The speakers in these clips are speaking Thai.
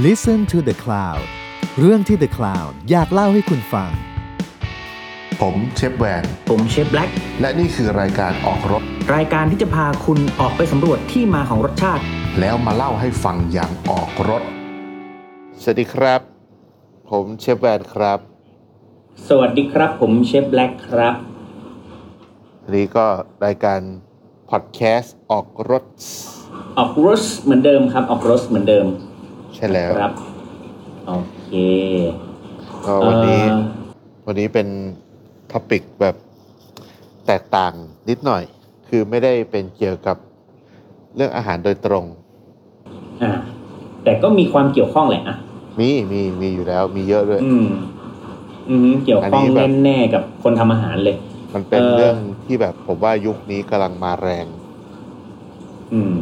Listen to the Cloud เรื่องที่ The Cloud อยากเล่าให้คุณฟัง ผมเชฟแวน ผมเชฟแบล็กและนี่คือรายการออกรถ รายการที่จะพาคุณออกไปสำรวจที่มาของรสชาติ แล้วมาเล่าให้ฟังอย่างออกรถ สวัสดีครับ ผมเชฟแวนครับ สวัสดีครับ ผมเชฟแบล็กครับวันนี้ก็รายการพอดแคสต์ออกรถ ออกรสเหมือนเดิมครับ ออกรสเหมือนเดิมใช่แล้ว ครับโอเคก็วันนี้เอ่อวันนี้เป็นท็อปิกแบบแตกต่างนิดหน่อย คือไม่ได้เป็นเกี่ยวกับเรื่องอาหารโดยตรงอ่าแต่ก็มีความเกี่ยวข้องแหละอะมีมีมีอยู่แล้ว มีเยอะด้วย อืมอืมเกี่ยวข้องอันนี้แบบแน่ๆกับคนทำอาหารเลย มันเป็นเอ่อเรื่องที่แบบผมว่ายุคนี้กำลังมาแรง อืม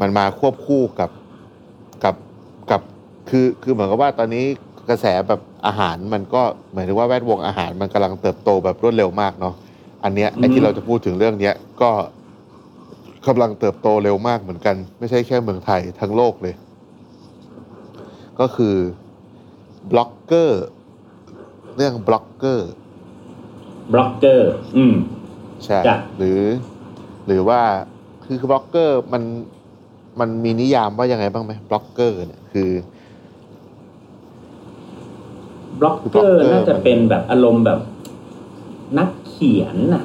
มันมาควบคู่กับกับกับ คือคือเหมือนกับว่าตอนนี้กระแสแบบอาหารมันก็หมายถึงว่าแวดวงอาหารมันกำลังเติบโตแบบรวดเร็วมากเนาะอันเนี้ยไอ้อืมที่เราจะพูดถึงเรื่องเนี้ยก็กำลังเติบโตเร็วมากเหมือนกัน ไม่ใช่แค่เมืองไทยทั้งโลกเลย ก็คือบล็อกเกอร์เรื่องบล็อกเกอร์บล็อกเกอร์อืมใช่จ้ะหรือ หรือว่าคือบล็อกเกอร์มันมันมีนิยามว่ายังไงบ้างไหมบล็อกเกอร์เนี่ยคือ บล็อกเกอร์ blogger น่าจะเป็นแบบอารมณ์แบบ นักเขียนน่ะ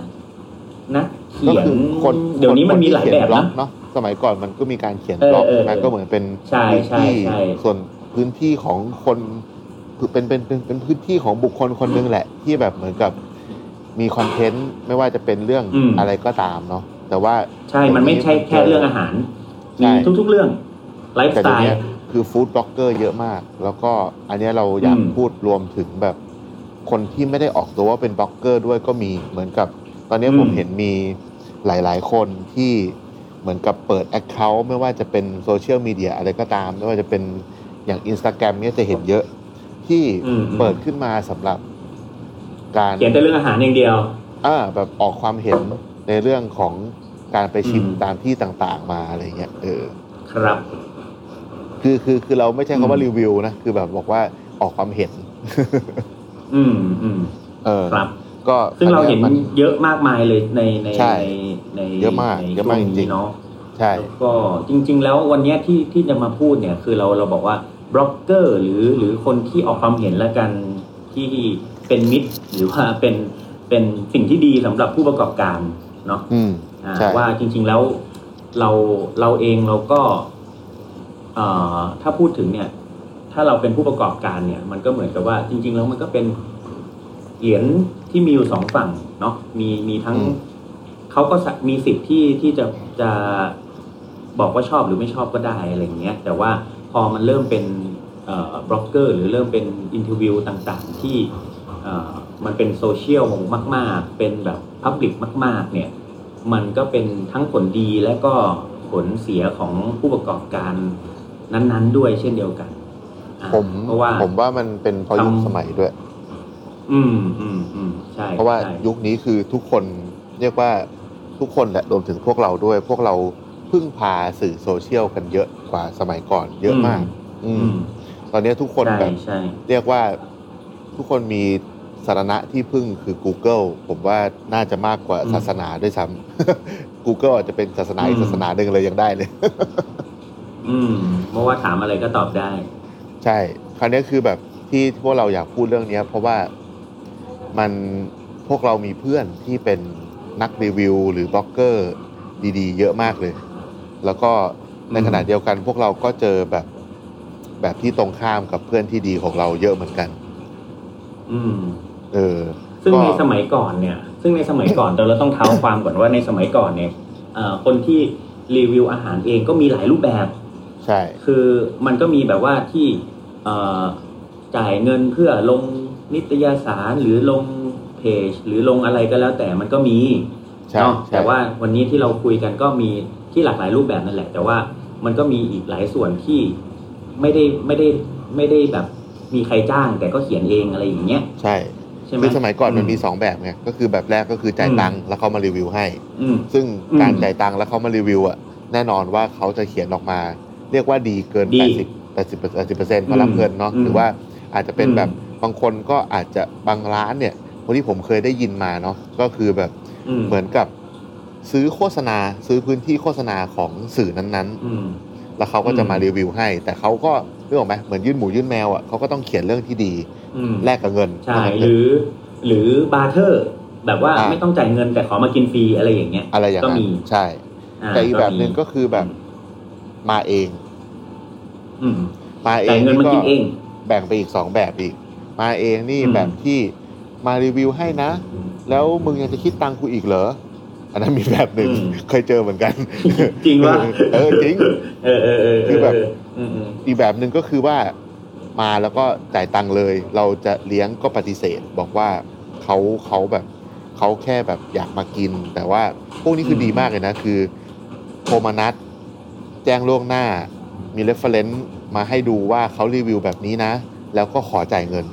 นักเขีก็ยนคือคนเดี๋ยวนี้มันมีคหลายที่แบเขีบล็อนะกเนาะสมัยก่อนมันก็มีการเขียนเออบล็อกเออใช่ไหมเออก็เหมือนเป็นใช่พื้นใช่ที่ใช่ส่วนพื้นที่ของคนเป็นเป็นเป็นเป็นพื้นที่ของบุคคลคนหนึ่งแหละ ที่แบบเหมือนกับมีคอนเทนต์ไม่ว่าจะเป็นเรื่องอืมอะไรก็ตามเนาะแต่ว่าใช่มันไม่ใช่แค่เรื่องอาหารใช่มีทุกๆเรื่องไลฟ์สไตล์แต่สไตเดี๋ยวนี้ คือ food blogger เยอะมาก แล้วก็อันเนี้ยเราอยากอืมพูดรวมถึงแบบคนที่ไม่ได้ออกตัวว่าเป็นบล็อกเกอร์ด้วยก็มีเหมือนกับ ตอนนี้ผมเห็นมีหลาย ๆ คนที่เหมือนกับเปิด Account ไม่ว่าจะเป็นโซเชียลมีเดียอะไรก็ตาม ไม่ว่าจะเป็นอย่าง Instagram เนี่ยจะเห็นเยอะที่อืมเปิดขึ้นมาสำหรับ การเขียนแต่เรื่องอาหารอย่างเดียวอ่าแบบออกความเห็นในเรื่องของการไปชิมอืมตามที่ต่าง ๆ มาอะไรเงี้ยเออ ครับ คือคือคือเราไม่ใช่คำว่าอืมรีวิวนะคือแบบบอกว่าออกความเห็น อืมอืมเออครับ ก็ซึ่งเราเห็นอัยมัเยอะมากมายเลยในในใช่ในในเยอะมากในเยอะมากช่วจริงๆเนาะใช่แล้วก็จริง ๆ แล้ววันเนี้ยที่ที่จะมาพูดเนี่ย คือเราเราบอกว่าบล็อกเกอร์หรือหรือคนที่ออกความเห็นและกันที่เป็นมิตรหรือว่าเป็นเป็นสิ่งที่ดีสำหรับผู้ประกอบการเนาะอืมอ่าใช่ว่าจริง ๆแล้วเราเราเองเราก็เอ่อ ถ้าพูดถึงเนี่ย ถ้าเราเป็นผู้ประกอบการเนี่ย มันก็เหมือนกับว่าจริง ๆ แล้วมันก็เป็นเหรียญที่มีอยู่สองฝั่งเนาะมีมีทั้งอืมเขาก็สะมีสิทธิ์ที่ที่จะจะบอกว่าชอบหรือไม่ชอบก็ได้อะไรอย่างเงี้ย แต่ว่าพอมันเริ่มเป็นเอ่อบล็อกเกอร์หรือเริ่มเป็น interview ต่างๆ ที่เอ่อมันเป็นโซเชียลมาก ๆ เป็นแบบ public มาก ๆ เนี่ย มันก็เป็นทั้งผลดีและก็ผลเสียของผู้ประกอบการ นั้นๆ ด้วยเช่นเดียวกันอ่าผมเพราะว่าผมว่ามันเป็นเพราะยุคทำสมัยด้วย อืมอืมอืมใช่ เพราะว่าใช่ยุคนี้คือทุกคนเรียกว่าทุกคนแหละรวมถึงพวกเราด้วย พวกเราพึ่งพาสื่อโซเชียลกันเยอะกว่าสมัยก่อน เยอะมาก อือืมมตอนนี้ทุกคนใช่แบบใช่เรียกว่าทุกคนมีสาระที่พึ่งคือ Google ผมว่าน่าจะมากกว่าศาสนาด้วยซ้ำ Google อาจจะเป็นศาสนาอีกศาสนาหนึ่งเลยยังได้เลย อืมเพราะว่าถามอะไรก็ตอบได้ ใช่ คราวนี้คือแบบที่พวกเราอยากพูดเรื่องเนี้ย เพราะว่ามันพวกเรามีเพื่อนที่เป็นนักรีวิว หรือบล็อกเกอร์ดีๆ เยอะมากเลย แล้วก็ในอืมขณะเดียวกัน พวกเราก็เจอแบบแบบที่ตรงข้ามกับเพื่อนที่ดีของเราเยอะเหมือนกัน อืม เออ ซึ่งก็ในสมัยก่อนเนี่ย ซึ่งในสมัยก่อนเราต้องเท้าความก่อนว่าในสมัยก่อนเนี่ยเอ่อคนที่รีวิวอาหารเองก็มีหลายรูปแบบ ใช่ คือมันก็มีแบบว่าที่เอ่อจ่ายเงินเพื่อลงนิตยสารหรือลงเพจหรือลงอะไรก็แล้วแต่มันก็มีใช่เนาะใช่แต่ว่าวันนี้ที่เราคุยกันก็มีที่หลากหลายรูปแบบนั่นแหละ แต่ว่ามันก็มีอีกหลายส่วนที่ไม่ได้ไม่ได้ไม่ได้แบบมีใครจ้าง แต่ก็เขียนเองอะไรอย่างเงี้ยใช่ใช่ไหมคือสมัยก่อนมันมีอืสองแบบไงก็คือแบบแรกก็คือจ่ายอืมตังค์แล้วเขามารีวิวให้อืมซึ่งอืมการจ่ายตังค์แล้วเขามารีวิวอะแน่นอนว่าเขาจะเขียนออกมา เรียกว่าดีเกินดีแปดสิบแปดสิบแปดสิบเปอร์เซ็นต์เพราะรับเงินเนาะอืมหรือว่าอาจจะเป็นอืมแบบบางคนก็อาจจะบางร้านเนี่ยคนที่ผมเคยได้ยินมาเนาะก็คือแบบอืมเหมือนกับซื้อโฆษณาซื้อพื้นที่โฆษณาของสื่อนั้นอืมๆแล้วเขาก็จะอืมมารีวิวให้ แต่เขาก็เรื่องไหมเหมือนยื่นหมูยื่นแมวอะเขาก็ต้องเขียนเรื่องที่ดีอืมแลกกับเงินใช่ว่างั้นหเถรือะอหรือ barter แบบว่าอ่าไม่ต้องจ่ายเงินแต่ขอมากินฟรีอะไรอย่างเงี้ยอะไรอย่างนั้นก็มีใช่แต่อีกแบบหนึ่งก็คือแบบมาเอง อืมมาเองจ่ายเงินมากินเอง แบ่งไปอีกสองแบบอีก มาเองนี่อืม แบบที่มารีวิวให้นะ แล้วมึงยังจะคิดตังค์กูอีกเหรอ อันนั้นมีแบบหนึ่งอืมเคยเจอเหมือนกัน จริงว่าเออจริง เออเออเออคือแบบ อืมอืมอีกแบบหนึ่งก็คือว่ามาแล้วก็จ่ายตังค์เลย เราจะเลี้ยงก็ปฏิเสธ บอกว่าเขาเขาแบบเขาแค่แบบอยากมากิน แต่ว่าพวกนี้คือดีมากเลยนะ คือโทรมานัดแจ้งล่วงหน้า มี reference มาให้ดูว่าเขารีวิวแบบนี้นะ แล้วก็ขอจ่ายเงิน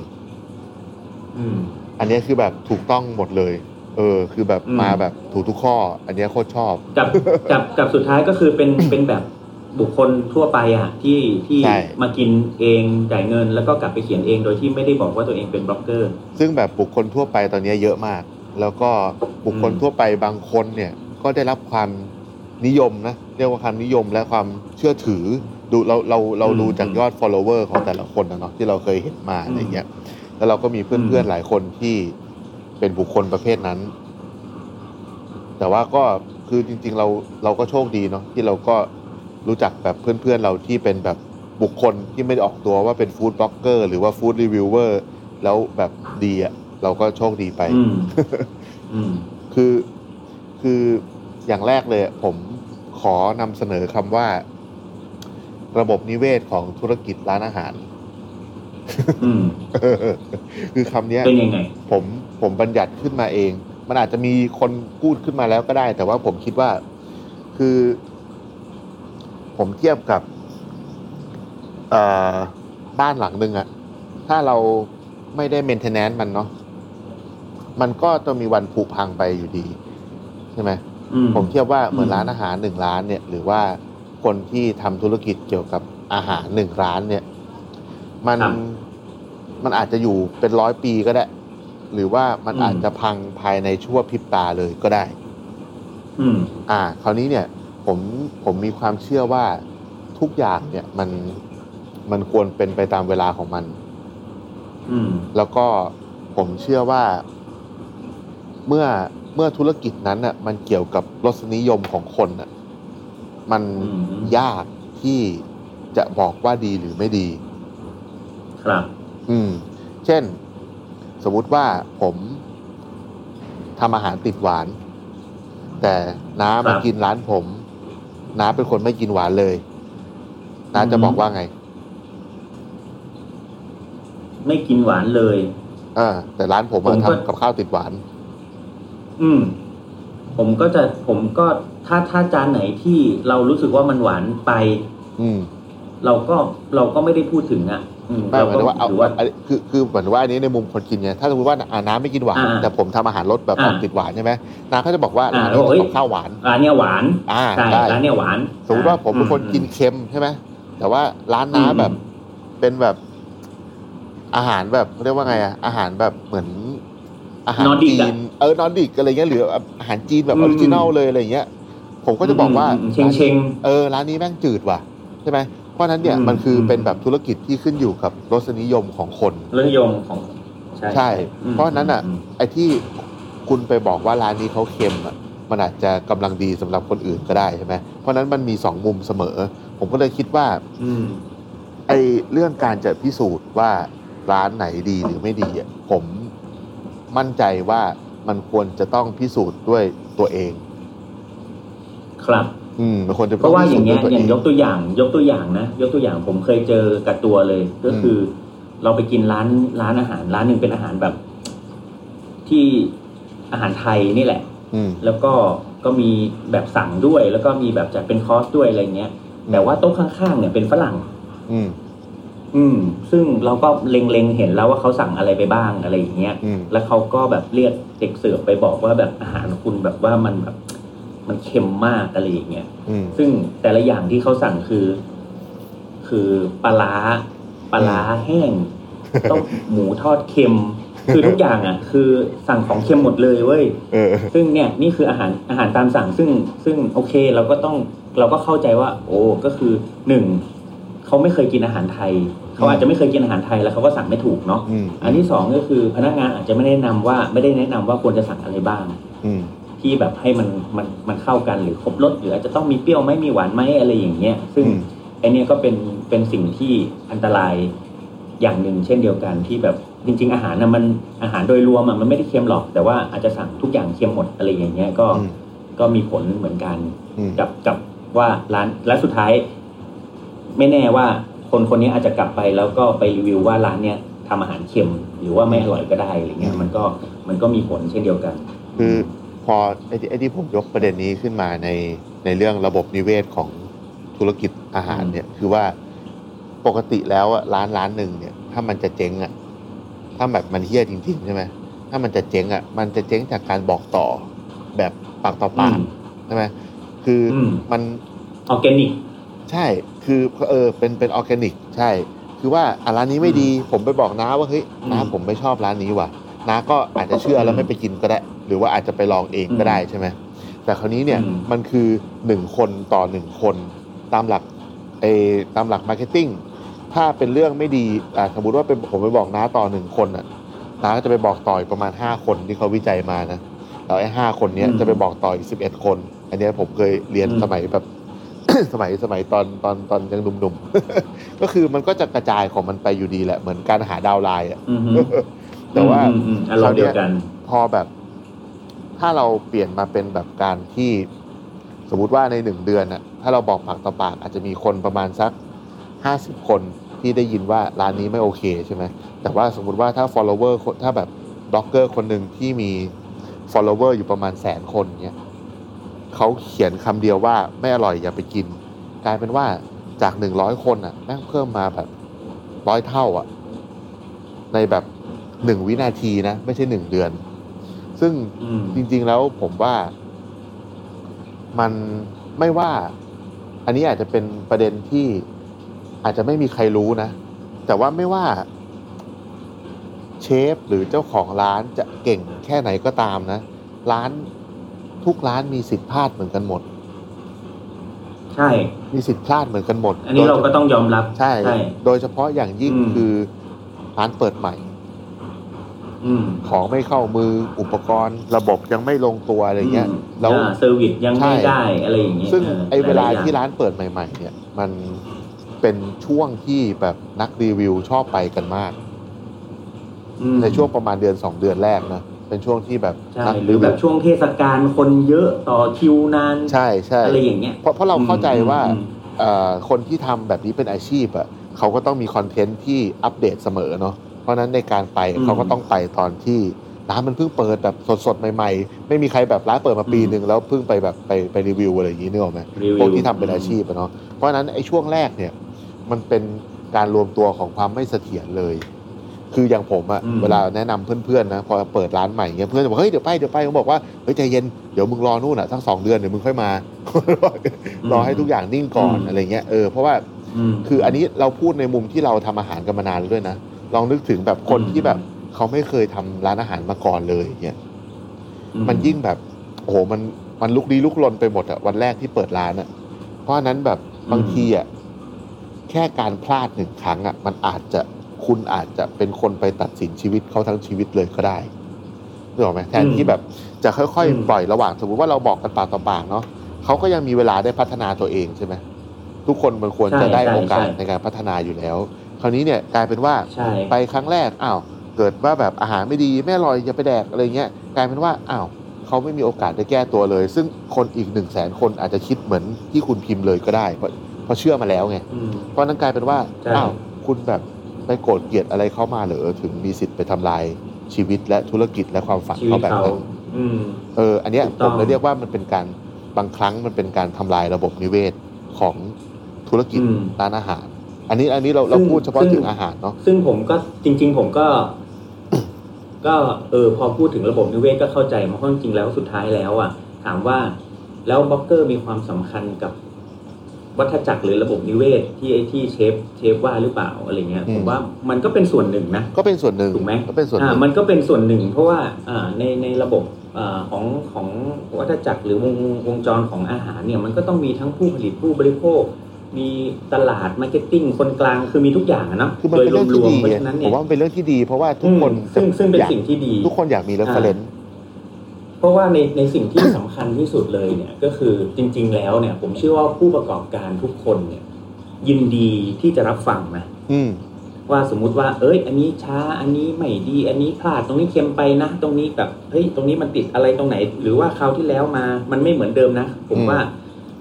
อืมอันนี้คือแบบถูกต้องหมดเลย เออ คือแบบอืมมาแบบถูกทุกข้อ อันนี้โคตรชอบกับกับกับสุดท้ายก็คือเป็นเป็นแบบบุคคลทั่วไปอะที่ที่ใช่มากินเองจ่ายเงิน แล้วก็กลับไปเขียนเองโดยที่ไม่ได้บอกว่าตัวเองเป็นบล็อกเกอร์ ซึ่งแบบบุคคลทั่วไปตอนนี้เยอะมาก แล้วก็บุคคลอืมทั่วไปบางคนเนี่ยก็ได้รับความนิยมนะเรียกว่าความนิยมและความเชื่อถือ ดูเราเราเราดูจากยอด follower ของแต่ละคนนะเนาะที่เราเคยเห็นมาอะไรเงี้ย แล้วเราก็มีเพื่อนๆหลายคนที่เป็นบุคคลประเภทนั้น แต่ว่าก็คือจริง ๆ เราเราก็โชคดีเนาะที่เราก็รู้จักแบบเพื่อนๆเราที่เป็นแบบบุคคลที่ไม่ได้ออกตัวว่าเป็น food blogger หรือว่า food reviewer แล้วแบบดีอะเราก็โชคดีไปอืมอืมคือคืออย่างแรกเลยอะผมขอนำเสนอคำว่า ระบบนิเวศของธุรกิจร้านอาหารอืมคือคำเนี้ยเป็นยังไงผมผมบัญญัติขึ้นมาเอง มันอาจจะมีคนพูดขึ้นมาแล้วก็ได้ แต่ว่าผมคิดว่า คือ ผมเทียบกับเอ่อบ้านหลังหนึ่งอะถ้าเราไม่ได้เมนเทนแนนซ์มันเนาะมันก็จะมีวันผุพังไปอยู่ดี ใช่ไหมอืมผมเทียบว่าเหมือนอืมร้านอาหารหนึ่งร้านเนี่ย หรือว่า คนที่ทำธุรกิจเกี่ยวกับอาหารหนึ่งร้านเนี่ย มันมันอาจจะอยู่เป็นร้อยปีก็ได้ หรือว่ามันอาจจะพังภายในชั่วพริบตาเลยก็ได้ อืม อ่า คราวนี้เนี่ย ผมผมมีความเชื่อว่าทุกอย่างเนี่ยมันมันควรเป็นไปตามเวลาของมัน อืม แล้วก็ผมเชื่อว่าเมื่อเมื่อธุรกิจนั้นน่ะ มันเกี่ยวกับรสนิยมของคนน่ะ มันอืมยากที่จะบอกว่าดีหรือไม่ดี ครับ อืม เช่น สมมุติว่าผมทำอาหารติดหวาน แต่น้าครัมาบกินร้านผม น้าเป็นคนไม่กินหวานเลย น้าจะอืมบอกว่าไง ไม่กินหวานเลยอ่าแต่ร้านผมผมอะก็ ทำกับข้าวติดหวาน อืม ผมก็จะผมก็ถ้าถ้าจานไหนที่เรารู้สึกว่ามันหวานไป อืมเราก็เราก็ไม่ได้พูดถึงอะอืมไม่หมายถึงว่าเอาถือว่า อันนี้คือคือเหมือนว่าอันนี้ในมุมคนกินเนี่ยถ้าสมมติว่าอ่าน้ำไม่กินหวาน อ่าแต่ผมทำอาหารรสแบบออกอ่าติดหวานใช่ไหมน้าเขาจะบอกว่าอ่าร้านนี้เอ้ย ทำกับข้าวหวาน ร้านเนี้ยหวานอ่าใช่ได้ร้านเนี้ยหวานสมมติว่าผมเป็นคนอืมกินเค็มใช่ไหมแต่ว่าร้านน้าอืม แบบเป็นแบบอาหารแบบเรียกว่าไงอะอาหารแบบเหมือน อาหารนอร์ดิกจีอะเออนอร์ดิกอะไรเงี้ยหรืออาหารจีนแบบ original อืมเลยอะไรเงี้ย ผมก็จะบอกว่าอืมอืมเชงๆเออร้านนี้แม่งจืดว่ะใช่ไหมเพราะฉะนั้นเนี่ยอืมมันคืออมเป็นแบบธุรกิจที่ขึ้นอยู่กับรสนิยมของคนเรื่องนิยมของใช่ใช่อืมเพราะฉะนั้นอะอืมไอ้ที่คุณไปบอกว่าร้านนี้เขาเค็มอะมันอาจจะกำลังดีสำหรับคนอื่นก็ได้ใช่ไหมเพราะฉะนั้นมันมีสองมุมเสมอ ผมก็เลยคิดว่า อืมไอ้เรื่องการจะพิสูจน์ว่าร้านไหนดีหรือไม่ดีอะผม มั่นใจว่ามันควรจะต้องพิสูจน์ด้วยตัวเอง ครับ อืมมันควรจะเพราะว่าอย่างเงี้ยพิสูจน์อย่างด้ยวกตัวอย่าง ยกตัวอย่างนะยกตัวอย่างผมเคยเจอกับตัวเลย ก็คืออเราไปกินร้านร้านอาหาร ร้านหนึ่งเป็นอาหารแบบ ที่อาหารไทยนี่แหละ อืมแล้วก็ก็มีแบบสั่งด้วย แล้วก็มีแบบจัดเป็นคอร์สด้วยอะไรเงี้ยแต่ว่าโต๊ะข้างๆเนี่ยเป็นฝรั่ง อืม อืม ซึ่งเราก็เล็งๆเห็นแล้วว่าเขาสั่งอะไรไปบ้างอะไรอย่างเงี้ย อืม แล้วเขาก็แบบเรียกเด็กเสิร์ฟไปบอกว่าแบบอาหารคุณแบบว่ามันแบบมันเค็มมากอะไรอย่างเงี้ย อืม ซึ่งแต่ละอย่างที่เขาสั่งคือ คือปลาร้าปลาร้าแห้ง ต้มหมูทอดเค็ม คือทุกอย่างอะ คือสั่งของเค็มหมดเลยเว้ย เออ ซึ่งเนี่ยนี่คืออาหารอาหารตามสั่งซึ่งซึ่งโอเคเราก็ต้องเราก็เข้าใจว่า โอ้ก็คือหนึ่ง เขาไม่เคยกินอาหารไทย เขาอาจจะไม่เคยกินอาหารไทยแล้วเขาก็สั่งไม่ถูกเนาะอืม อันที่สองก็คือพนักงานอาจจะไม่ได้แนะนำว่าไม่ได้แนะนำว่าควรจะสั่งอะไรบ้าง อืม ที่แบบให้มันมันมันเข้ากันหรือครบรสหรืออาจจะต้องมีเปรี้ยวไหมมีหวานไหมอะไรอย่างเงี้ยซึ่งอืม ไอเนี้ยก็เป็นเป็นสิ่งที่อันตรายอย่างหนึ่งเช่นเดียวกันที่แบบจริง ๆ อาหารนะมันอาหารโดยรวมอะมันไม่ได้เค็มหรอก แต่ว่าอาจจะสั่งทุกอย่างเค็มหมดอะไรอย่างเงี้ยก็อืม ก็มีผลเหมือนกันอืม กับกับว่าร้านและสุดท้าย ไม่แน่ว่าคนคนนี้อาจจะกลับไปแล้วก็ไปรีวิวว่าร้านเนี้ยทำอาหารเค็มหรือว่าไม่อร่อยก็ได้อะไรเงี้ยมันก็มันก็มีผลเช่นเดียวกัน คือพอไอ้ที่ไอ้ที่ผมยกประเด็นนี้ขึ้นมาในในเรื่องระบบนิเวศของธุรกิจอาหารเนี่ยคือว่าปกติแล้วอะร้านร้านหนึ่งเนี่ย ถ้ามันจะเจ๊งอะถ้าแบบมันเหี้ยจริงๆใช่ไหมถ้ามันจะเจ๊งอะมันจะเจ๊งจากการบอกต่อแบบปากต่อปากอืมใช่ไหมคืออมมันออร์แกนิกใช่ คือเออเป็นเป็นออร์แกนิก ใช่ คือว่าอะร้านนี้ไม่ดี ผมไปบอกน้าว่าเฮ้ยน้าอืมผมไม่ชอบร้านนี้ว่ะน้าก็อาจจะเชื่อแล้วอืมไม่ไปกินก็ได้ หรือว่าอาจจะไปลองเองก็อืมได้ใช่ไหมแต่คราวนี้เนี่ยอืมมันคือหนึ่งคนต่อหนึ่งคนตามหลักเออตามหลัก marketing ถ้าเป็นเรื่องไม่ดีอ่าสมมติว่าเป็นผมไปบอกน้าต่อหนึ่งคนอะน้าก็จะไปบอกต่ออีกประมาณห้าคนที่เขาวิจัยมานะแล้วไอ้ห้าคนเนี้ยอืมจะไปบอกต่ออีกสิบเอ็ดคน อันเนี้ยผมเคยเรียนอืมสมัยแบบ สมัยสมัยตอนตอนตอนยังหนุ่มๆ ก็คือมันก็จะกระจายของมันไปอยู่ดีแหละ เหมือนการหา downline อะอือฮึแต่ว่าอืมอืมอารมณ์เดียวกันพอแบบ ถ้าเราเปลี่ยนมาเป็นแบบการที่สมมุติว่าในหนึ่งเดือนอะถ้าเราบอกปากต่อปากอาจจะมีคนประมาณสักห้าสิบคนที่ได้ยินว่าร้านนี้ไม่โอเคใช่ไหมแต่ว่าสมมุติว่าถ้า follower คนถ้าแบบบล็อกเกอร์คนหนึ่งที่มี follower อยู่ประมาณแสนคนเนี้ย เขาเขียนคำเดียวว่าไม่อร่อยอย่าไปกิน กลายเป็นว่าจากหนึ่งร้อยคนอะแม่งเพิ่มมาแบบร้อยเท่าอะ ในแบบหนึ่งวินาทีนะ ไม่ใช่หนึ่งเดือน ซึ่งอืมจริง ๆแล้วผมว่ามันไม่ว่า อันนี้อาจจะเป็นประเด็นที่อาจจะไม่มีใครรู้นะ แต่ว่าไม่ว่า เชฟหรือเจ้าของร้านจะเก่งแค่ไหนก็ตามนะ ร้าน ทุกร้านมีสิทธิ์พลาดเหมือนกันหมด ใช่ มีสิทธิ์พลาดเหมือนกันหมด อันนี้เราก็ต้องยอมรับใช่ใช่โดยเฉพาะอย่างยิ่งอืมคือร้านเปิดใหม่อืมของไม่เข้ามืออุปกรณ์ ระบบยังไม่ลงตัวอะไรเงี้ยมแล้วอ่าเซอร์วิสยังใช่ไม่ได้อะไรอย่างเงี้ยซึ่งอไอเวลาหยๆที่ย่งร้านเปิดใหม่ ๆ เนี่ย มันเป็นช่วงที่แบบนักรีวิวชอบไปกันมากอืมในช่วงประมาณเดือนสองเดือนแรกนะ เป็นช่วงที่แบบใช่นักหรือแบบช่วงเทศกาลคนเยอะต่อคิวนานใช่ใช่อะไรอย่างเงี้ยเพราะเพราะเราเข้าใจว่าอืมเอ่อคนที่ทำแบบนี้เป็นอาชีพอะเขาก็ต้องมีคอนเทนต์ที่อัปเดตเสมอเนาะเพราะฉะนั้นในการไปอืมเขาก็ต้องไปตอนที่ร้านมันเพิ่งเปิดแบบสดๆใหม่ๆ ไม่มีใครแบบร้านเปิดมาปีอืมหนึ่งแล้วเพิ่งไปแบบไปไปรีวิวอะไรอย่างนี้นึกออกไหมรีวิวพวกที่ทำเป็นอาชีพอะเนาะเพราะฉะนั้นไอ้ช่วงแรกเนี่ยมันเป็นการรวมตัวของความไม่เสถียรเลย คืออย่างผมอะอืมเวลาแนะนำเพื่อนๆนะพอเปิดร้านใหม่เงี้ยเพื่อนจะบอกเฮ้ยเดี๋ยวไปเดี๋ยวไปผมบอกว่าเฮ้ยใจเย็นเดี๋ยวมึงรอนู่นอะทั้งสองเดือนเดี๋ยวมึงค่อยมา รอให้ทุกอย่างนิ่งก่อนอืมอะไรเงี้ยเออเพราะว่ามคืออันนี้เราพูดในมุมที่เราทำอาหารกันมานานแล้วด้วยนะลองนึกถึงแบบคนอืมที่แบบเขาไม่เคยทำร้านอาหารมาก่อนเลยเนี่ยอืมันยิ่งแบบโอ้โหมันมันลุกลี้ลุกลนไปหมดอะวันแรกที่เปิดร้านอะเพราะฉะนั้นแบบบางทีอะแค่การพลาดหนึ่งครั้งอะมันอาจจะ คุณอาจจะเป็นคนไปตัดสินชีวิตเขาทั้งชีวิตเลยก็ได้นึกออกไหมแทนที่แบบจะค่อยอืมๆปล่อยระหว่างสมมติว่าเราบอกกันปากต่อปากเนาะเขาก็ยังมีเวลาได้พัฒนาตัวเองใช่ไหมทุกคนมันควรจะใช่ได้ใช่โอกาสใช่ในการพัฒนาอยู่แล้ว คราวนี้เนี่ยกลายเป็นว่าใช่ไปครั้งแรกอ้าวเกิดว่าแบบอาหารไม่ดีไม่อร่อยอย่าไปแดกอะไรเงี้ยกลายเป็นว่าอ้าวเขาไม่มีโอกาสได้แก้ตัวเลย ซึ่งคนอีกหนึ่งแสนคนอาจจะคิดเหมือนที่คุณพิมพ์เลยก็ได้เพราะเพราะเชื่อมาแล้วไงอืมเพราะนั้นกลายเป็นว่าใช่อ้าวคุณแบบ ไปโกรธเกลียดอะไรเข้ามาเหรอถึงมีสิทธิ์ไปทำลายชีวิตและธุรกิจและความฝันชีวิเขาตแบบเขานั้นอืมเออ อันเนี้ยถูกผต้องมเลยเรียกว่ามันเป็นการบางครั้งมันเป็นการทำลายระบบนิเวศของธุรกิจอืมร้านอาหาร อันนี้อันนี้เราเราซึ่งพูดเฉพาะซึ่งถึงอาหารเนาะซึ่งผมก็จริง ๆ ผมก็ ก็เออพอพูดถึงระบบนิเวศก็เข้าใจมาเพราะจริงๆแล้วสุดท้ายแล้วอะ ถามว่าแล้วบล็อกเกอร์มีความสำคัญกับ วัฏจักรหรือระบบนิเวศที่ไอ้ที่เชฟเชฟว่าหรือเปล่าอะไรเงี้ยอืม ผมว่ามันก็เป็นส่วนหนึ่งนะ ก็เป็นส่วนหนึ่งถูกไหมก็เป็นส่วนหนึ่ง อ่ามันก็เป็นส่วนหนึ่ง เพราะว่าอ่าในในระบบอ่าของของวัฏจักรหรือวงวงจรของอาหารเนี่ยมันก็ต้องมีทั้งผู้ผลิตผู้บริโภค มีตลาด marketing คนกลางคือมีทุกอย่างอะเนาะคือมันโดยรวมเป็นเรื่องที่ดีๆเพราะฉะนั้นเนี่ยผมว่ามันเป็นเรื่องที่ดี เพราะว่าทุกคนอืมซึ่งซึ่งเป็นอยากสิ่งที่ดี ทุกคนอยา กมี reference เพราะว่าในในสิ่งที่สำคัญที่สุดเลยเนี่ยก็คือจริง ๆ แล้วเนี่ย ผมเชื่อว่าผู้ประกอบการทุกคนเนี่ย ยินดีที่จะรับฟังนะอืมว่าสมมุติว่า เอ้ย อันนี้ช้า อันนี้ไม่ดี อันนี้พลาดตรงนี้เค็มไปนะ ตรงนี้แบบเฮ้ยตรงนี้มันติดอะไรตรงไหน หรือว่าคราวที่แล้วมา มันไม่เหมือนเดิมนะผมอืมว่า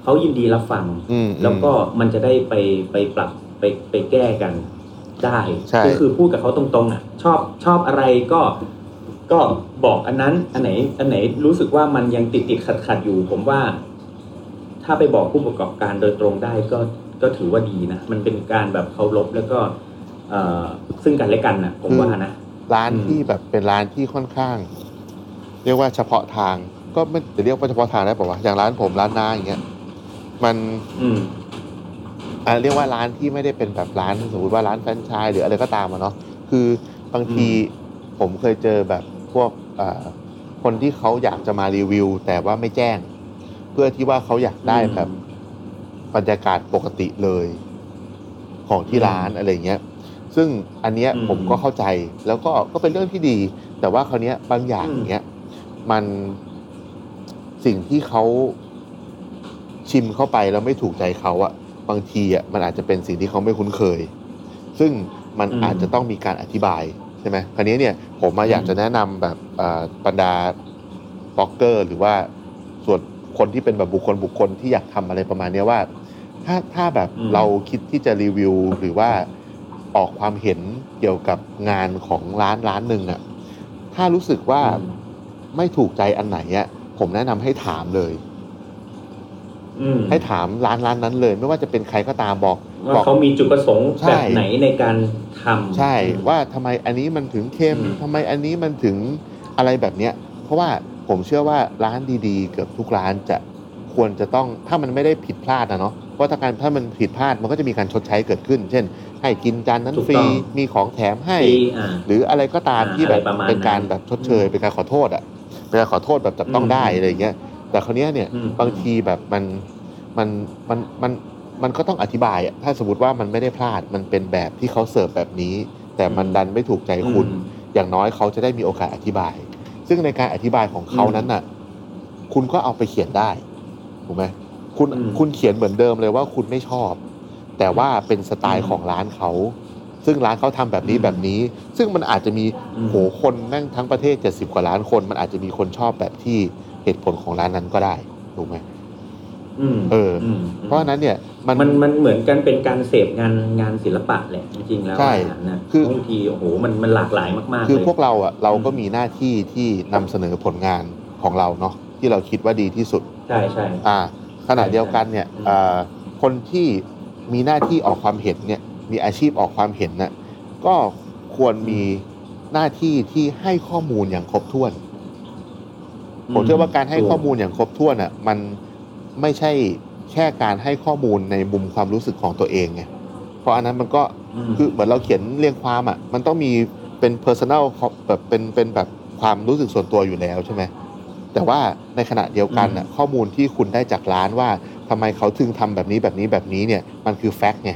เขายินดีรับฟังอืมแล้วก็มันจะได้ไปไปปรับไปไปแก้กันได้ใช่ก็คือพูดกับเขาตรงๆอะ ชอบชอบอะไรก็ ก็บอกอันนั้นอันไหนอันไหนรู้สึกว่ามันยังติดติดขัดขัดๆอยู่ ผมว่า ถ้าไปบอกผู้ประกอบการโดยตรงได้ก็ก็ถือว่าดีนะ มันเป็นการแบบเคารพแล้วก็เอ่อซึ่งกันและกันนะผมว่านะ ร้านอืมที่แบบเป็นร้านที่ค่อนข้าง เรียกว่าเฉพาะทาง ก็ไม่จะเรียกว่าเฉพาะทางได้ป่าวะอย่างร้านผมร้านนาอย่างเงี้ยมัน อืมอ่าเรียกว่าร้านที่ไม่ได้เป็นแบบร้านสมมติว่าร้านแฟรนไชส์หรืออะไรก็ตามอะเนาะคือบางทีผมเคยเจอแบบพ วกอ่าคนที่เขาอยากจะมารีวิว แต่ว่าไม่แจ้ง เพื่อที่ว่าเขาอยากได้อืมแบบบรรยากาศปกติเลย ของที่ร้านอะไรเงี้ย ซึ่งอันเนี้ยอืมผมก็เข้าใจแล้วก็ก็เป็นเรื่องที่ดี แต่ว่าคราวเนี้ยบางอย่างอืมเนี้ยมันสิ่งที่เขาชิมเข้าไปแล้วไม่ถูกใจเขาอะบางทีอะมันอาจจะเป็นสิ่งที่เขาไม่คุ้นเคย ซึ่งมันอาจจะต้องมีการอธิบายใช่ไหมคราวนี้เนี่ยผมมาอยากจะแนะนำแบบอ่าบรรดาบล็อกเกอร์ หรือว่าส่วนคนที่เป็นแบบบุคคลบุคคลที่อยากทำอะไรประมาณเนี้ยว่า ถ้าถ้าแบบอืมเราคิดที่จะรีวิวหรือว่าออกความเห็นเกี่ยวกับงานของร้านร้านหนึ่งอะถ้ารู้สึกว่าอืมไม่ถูกใจอันไหนอะผมแนะนำให้ถามเลยอืม ให้ถามร้านร้านนั้นเลย ไม่ว่าจะเป็นใครก็ตามบอกบว่าอกเขามีจุดประสงค์ใช่แบบไหนในการทำใช่ว่าทำไมอันนี้มันถึงเค็มอืมทำไมอันนี้มันถึงอะไรแบบเนี้ย เพราะว่าผมเชื่อว่าร้านดีๆ เกือบทุกร้านจะควรจะต้องถ้ามันไม่ได้ผิดพลาดนะเนาะเพราะถ้าการถ้ามันผิดพลาดมันก็จะมีการชดใช้เกิดขึ้น เช่น ให้กินจานนั้นถูกฟรีต้องมีของแถมให้ที่อ่าหรืออะไรก็ตามอ่าที่แบบอะไรประมาณเป็นการนั้นแบบชดเชยอืมเป็นการขอโทษอะเป็นการขอโทษแบบจับต้องได้อืมอะไรอย่างเงี้ย แต่คราวเนี้ยเนี่ยอืมบางทีแบบมันมันมันมันมันก็ต้องอธิบายอะถ้าสมมติว่ามันไม่ได้พลาดมันเป็นแบบที่เขาเสิร์ฟแบบนี้ แต่มันดันไม่ถูกใจคุณอืมอย่างน้อยเขาจะได้มีโอกาสอธิบาย ซึ่งในการอธิบายของเขาอืมนั้นน่ะ คุณก็เอาไปเขียนได้ถูกไหมคุณอืมคุณเขียนเหมือนเดิมเลยว่าคุณไม่ชอบ แต่ว่าเป็นสไตล์อืมของร้านเขาซึ่งร้านเขาทำแบบนี้อืมแบบนี้ ซึ่งมันอาจจะมีอืมโหคนแม่งทั้งประเทศเจ็ดสิบกว่าล้านคน มันอาจจะมีคนชอบแบบที่ เหตุผลของร้านนั้นก็ได้ถูกไหมอืมเออมเพราะฉะนั้นเนี่ยมันมันมันเหมือนกันเป็นการเสพงานงานศิลปะแหละจริงๆแล้วใช่อาหารนะคือบางทีโอ้โหมันมันหลากหลายมากๆคือเลยพวกเราอะเราก็มีหน้าที่ที่นำเสนอผลงานของเราเนาะที่เราคิดว่าดีที่สุดใช่ใช่อ่าขณะเดียวกันเนี่ยอืมอ่าคนที่มีหน้าที่ออกความเห็นเนี่ยมีอาชีพออกความเห็นน่ะก็ควรมีหน้าที่ที่ให้ข้อมูลอย่างครบถ้วน ผมเชื่อว่าการให้ข้อมูลอย่างครบถ้วนอะมันไม่ใช่แค่การให้ข้อมูลในมุมความรู้สึกของตัวเองไงเพราะอันนั้นมันก็มคือเหมือนเราเขียนเรียงความอะมันต้องมีเป็น personal แบบเป็นเป็นแบบความรู้สึกส่วนตัวอยู่แล้วใช่ไหมแต่ว่าในขณะเดียวกันอะข้อมูลที่คุณได้จากร้านว่าทำไมเขาถึงทำแบบนี้แบบนี้แบบนี้เนี่ยมันคือแฟกต์ไง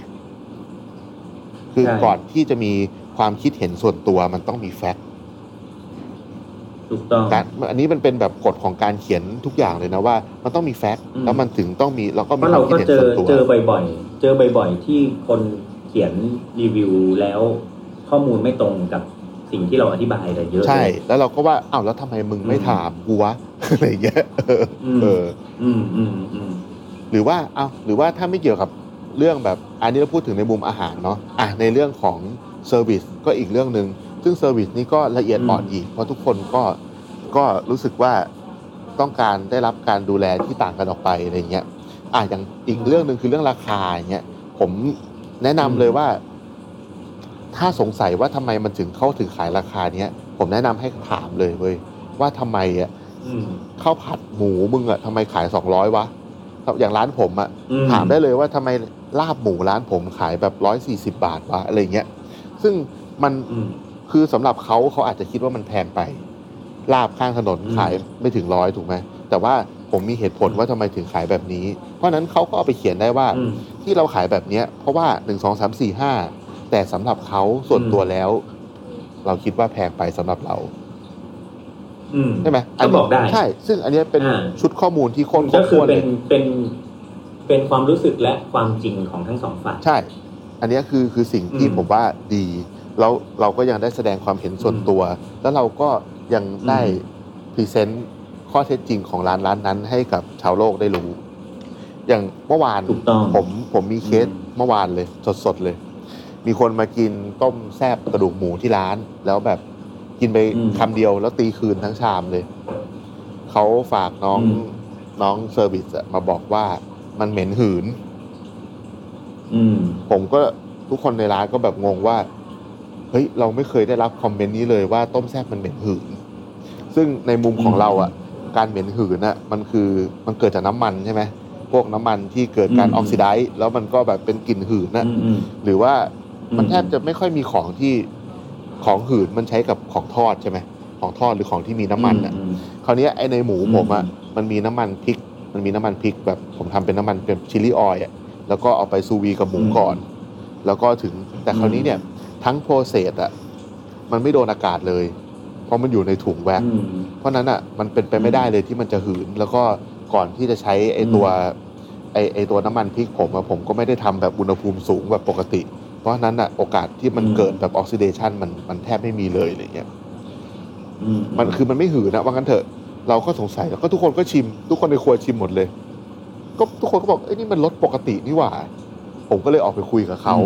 คือใช่ก่อนที่จะมีความคิดเห็นส่วนตัวมันต้องมีแฟกต์ ถูกต้องการอันนี้มันเป็นแบบกฎของการเขียนทุกอย่างเลยนะว่า มันต้องมีแฟกต์อืมแล้วมันถึงต้องมีเราก็เพมีราะคเราวามคิดก็เห็นเจอส่วนตัวเจอบ่อยๆเจอบ่อยๆ ที่คนเขียนรีวิวแล้วข้อมูลไม่ตรงกับสิ่งที่เราอธิบายแต่เยอะใช่เลยแล้วเราก็ว่าอ้าวแล้วทำไมมึงไม่อืมถามกูวะอะไรอย่างเงี้ยเอออืมเอออืมอืมอืมหรือว่าเอาหรือว่าถ้าไม่เกี่ยวกับเรื่องแบบ อันนี้เราพูดถึงในมุมอาหารเนาะอะในเรื่องของ service ก็อีกเรื่องหนึ่ง ซึ่ง service นี้ก็ละเอียดอ่อนอีก เพราะทุกคนก็ก็รู้สึกว่าต้องการได้รับการดูแลที่ต่างกันออกไปอะไรเงี้ยอะอย่างอีกเรื่องหนึ่งคือเรื่องราคาอย่างเงี้ยผมแนะนำเลยว่า ถ้าสงสัยว่าทำไมมันถึงเข้าถึงขายราคาเนี้ยผมแนะนำให้ถามเลยเว้ยว่าทำไมอะอืมข้าวผัดหมูมึงอะทำไมขายสองร้อยวะอย่างร้านผมอะอืถามได้เลยว่าทำไมลาบหมูร้านผมขายแบบร้อยสี่สิบาทวะอะไรเงี้ยซึ่งมันอืม คือสำหรับเขาเขาอาจจะคิดว่ามันแพงไป ลาบข้างถนนอืมขายไม่ถึงร้อยถูกไหมแต่ว่าผมมีเหตุผลว่าทำไมถึงขายแบบนี้ เพราะฉะนั้นเขาก็เอาไปเขียนได้ว่าอืมที่เราขายแบบเนี้ย เพราะว่าหนึ่งสองสามสี่ห้าแต่สำหรับเขาส่วนอืมตัวแล้ว เราคิดว่าแพงไปสำหรับเราอืมใช่ไหมก็บอกได้ใช่ ซึ่งอันเนี้ยเป็นอ่าชุดข้อมูลที่โคตรครบถ้วนเลย ก็คือเป็นเป็นเป็นความรู้สึกและความจริงของทั้งสองฝ่ายใช่ อันเนี้ยคือคือสิ่งที่อืมผมว่าดี แล้วเราก็ยังได้แสดงความเห็นส่วนตัว แล้วเราก็ยังได้อืม present ข้อเท็จจริงของร้านร้านนั้นให้กับชาวโลกได้รู้ อย่างเมื่อวานถูกต้องผมผมมีเคสอืมเมื่อวานเลยสดๆเลย มีคนมากินต้มแซบกระดูกหมูที่ร้าน แล้วแบบกินไปคำเดียวแล้วตีคืนทั้งชามเลย เขาฝากน้องน้อง service อะมาบอกว่ามันเหม็นหืนอืมผมก็ทุกคนในร้านก็แบบงงว่า เฮ้ยเราไม่เคยได้รับ comment นี้เลยว่าต้มแซ่บมันเหม็นหืน ซึ่งในมุมของอืมเราอะ การเหม็นหืนอะมันคือมันเกิดจากน้ำมันใช่ไหมพวกน้ำมันที่เกิดการอืม oxidize แล้วมันก็แบบเป็นกลิ่นหืนน่ะอืมอืมหรือว่ามันอืมแทบจะไม่ค่อยมีของที่ของหืนมันใช้กับของทอดใช่ไหมของทอดหรือของที่มีน้ำมันอะอืมคราวเนี้ยไอในหมูอืมผมอะมันมีน้ำมันพริก มันมีน้ำมันพริกแบบผมทำเป็นน้ำมันเป็น chili oil อะแล้วก็เอาไปซูวีกับหมูอืมก่อน แล้วก็ถึงแต่คราวนี้เนี่ย ทั้ง process อะมันไม่โดนอากาศเลย เพราะมันอยู่ในถุงแว็กซ์อืมเพราะฉะนั้นอะมันเป็นไปไม่ได้เลยที่มันจะหืน แล้วก็ก่อนที่จะใช้ไอตัวไอไอตัวน้ำมันพริกผมอะผมก็ไม่ได้ทำแบบอุณหภูมิสูงแบบปกติ เพราะฉะนั้นอะโอกาสที่มันอืมเกิดแบบออกซิเดชันมันมันแทบไม่มีเลยอะไรเงี้ยอืมมันคือมันไม่หืนนะว่างั้นเถอะเราก็สงสัยแล้วก็ทุกคนก็ชิม ทุกคนในครัวชิมหมดเลย ก็ทุกคนก็บอกเอ้ยนี่มันรสปกตินี่หว่า ผมก็เลยออกไปคุยกับเขา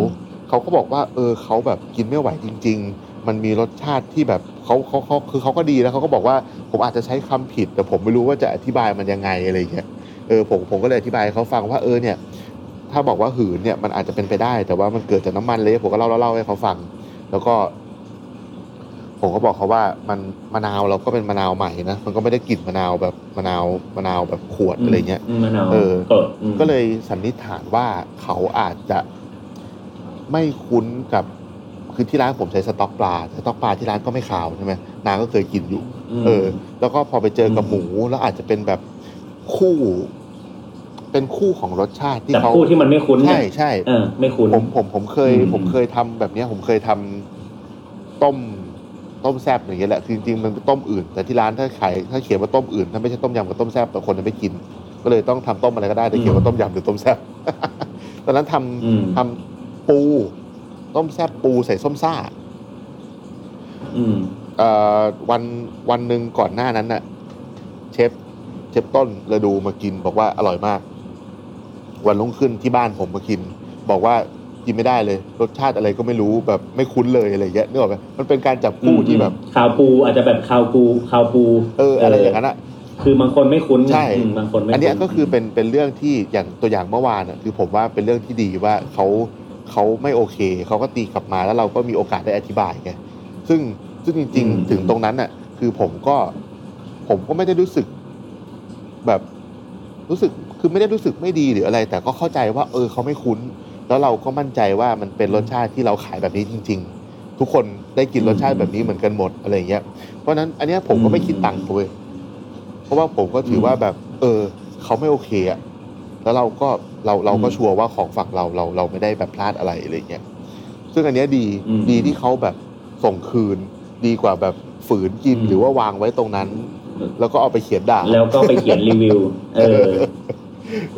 เขาก็บอกว่า เออเขาแบบกินไม่ไหวจริง ๆ มันมีรสชาติที่แบบเขาเขาเขาคือเขาก็ดีแล้วเขาก็บอกว่าผมอาจจะใช้คำผิด แต่ผมไม่รู้ว่าจะอธิบายมันยังไงอะไรอย่างเงี้ยเออผมผมก็เลยอธิบายให้เขาฟังว่าเออเนี่ย ถ้าบอกว่าหืนเนี่ยมันอาจจะเป็นไปได้ แต่ว่ามันเกิดจากน้ำมันเลยผมก็เล่าเล่าเล่าให้เขาฟัง แล้วก็ ผมก็บอกเขาว่ามันมะนาวเราก็เป็นมะนาวใหม่นะมันก็ไม่ได้กลิ่นมะนาวแบบมะนาวมะนาวแบบขวดอะไรเงี้ยมมะนาวเออสดอืมก็เลยสันนิษฐานว่าเขาอาจจะ ไม่คุ้นกับคือที่ร้านผมใช้สต๊อกปลาสต๊อกปลาที่ร้านก็ไม่ขาวใช่ไหมนางก็เคยกินอยู่มเออ แล้วก็พอไปเจอกับอืมหมูแล้วอาจจะเป็นแบบคู่ เป็นคู่ของรสชาติที่แต่เขาคู่ที่มันไม่คุ้นใช่เนี่ยใช่เออไม่คุ้นผมผมผมเคยอืมผมเคยทำแบบเนี้ย ผมเคยทำต้มต้มแซบอย่างเงี้ยแหละคือจริงๆมันเป็นต้มอื่น แต่ที่ร้านถ้าขายถ้าเขียนว่าต้มอื่น ถ้าไม่ใช่ต้มยำกับต้มแซบแต่คนจะไม่กิน ก็เลยต้องทำต้มอะไรก็ได้แต่เขียนว่าต้มยำหรือต้มแซบตอนนั้นทำอืมทำ ปู ต้มแซบปูใส่ส้มซ่าอืมเอ่อวันวันหนึ่งก่อนหน้านั้นน่ะ เชฟเชฟต้นระดูมากินบอกว่าอร่อยมาก วันรุ่งขึ้นที่บ้านผมมากิน บอกว่ากินไม่ได้เลย รสชาติอะไรก็ไม่รู้แบบไม่คุ้นเลยอะไรอย่างเงี้ยนึกออกไหมมันเป็นการจับคู่ที่แบบข้าวปูอาจจะแบบข้าวปูข้าวปูเอออะไรอย่างนั้นอะคือบางคนไม่คุ้นใช่อืมบางคนไม่อันเนี้ยคุ้ก็คือเป็นเป็นเรื่องที่อย่างตัวอย่างเมื่อวานอะคือผมว่าเป็นเรื่องที่ดีว่าเขา เขาไม่โอเค เขาก็ตีกลับมาแล้วเราก็มีโอกาสได้อธิบายไงซึ่งซึ่งจริง ๆ ถึงตรงนั้นอะ คือผมก็ ผมก็ไม่ได้รู้สึกแบบรู้สึกคือไม่ได้รู้สึกไม่ดีหรืออะไร แต่ก็เข้าใจว่า เออเขาไม่คุ้น แล้วเราก็มั่นใจว่ามันเป็นรสชาติที่เราขายแบบนี้จริง ๆ ทุกคนได้กินรสชาติแบบนี้เหมือนกันหมดอะไรอย่างเงี้ยเพราะฉะนั้นอันเนี้ยผมก็ไม่คิดตังค์เลยเพราะว่าผมก็ถือว่าแบบ เออ เขาไม่โอเคอะแล้วเราก็ เราเราก็ชัวร์ว่าของฝั่งเราเราเราไม่ได้แบบพลาดอะไรอะไรเงี้ยซึ่งอันเนี้ยดีอืมดีที่เขาแบบส่งคืน ดีกว่าแบบฝืนกินอืมหรือว่าวางไว้ตรงนั้น แล้วก็เอาไปเขียนด่าแล้วก็ไปเขียนรีวิว เออ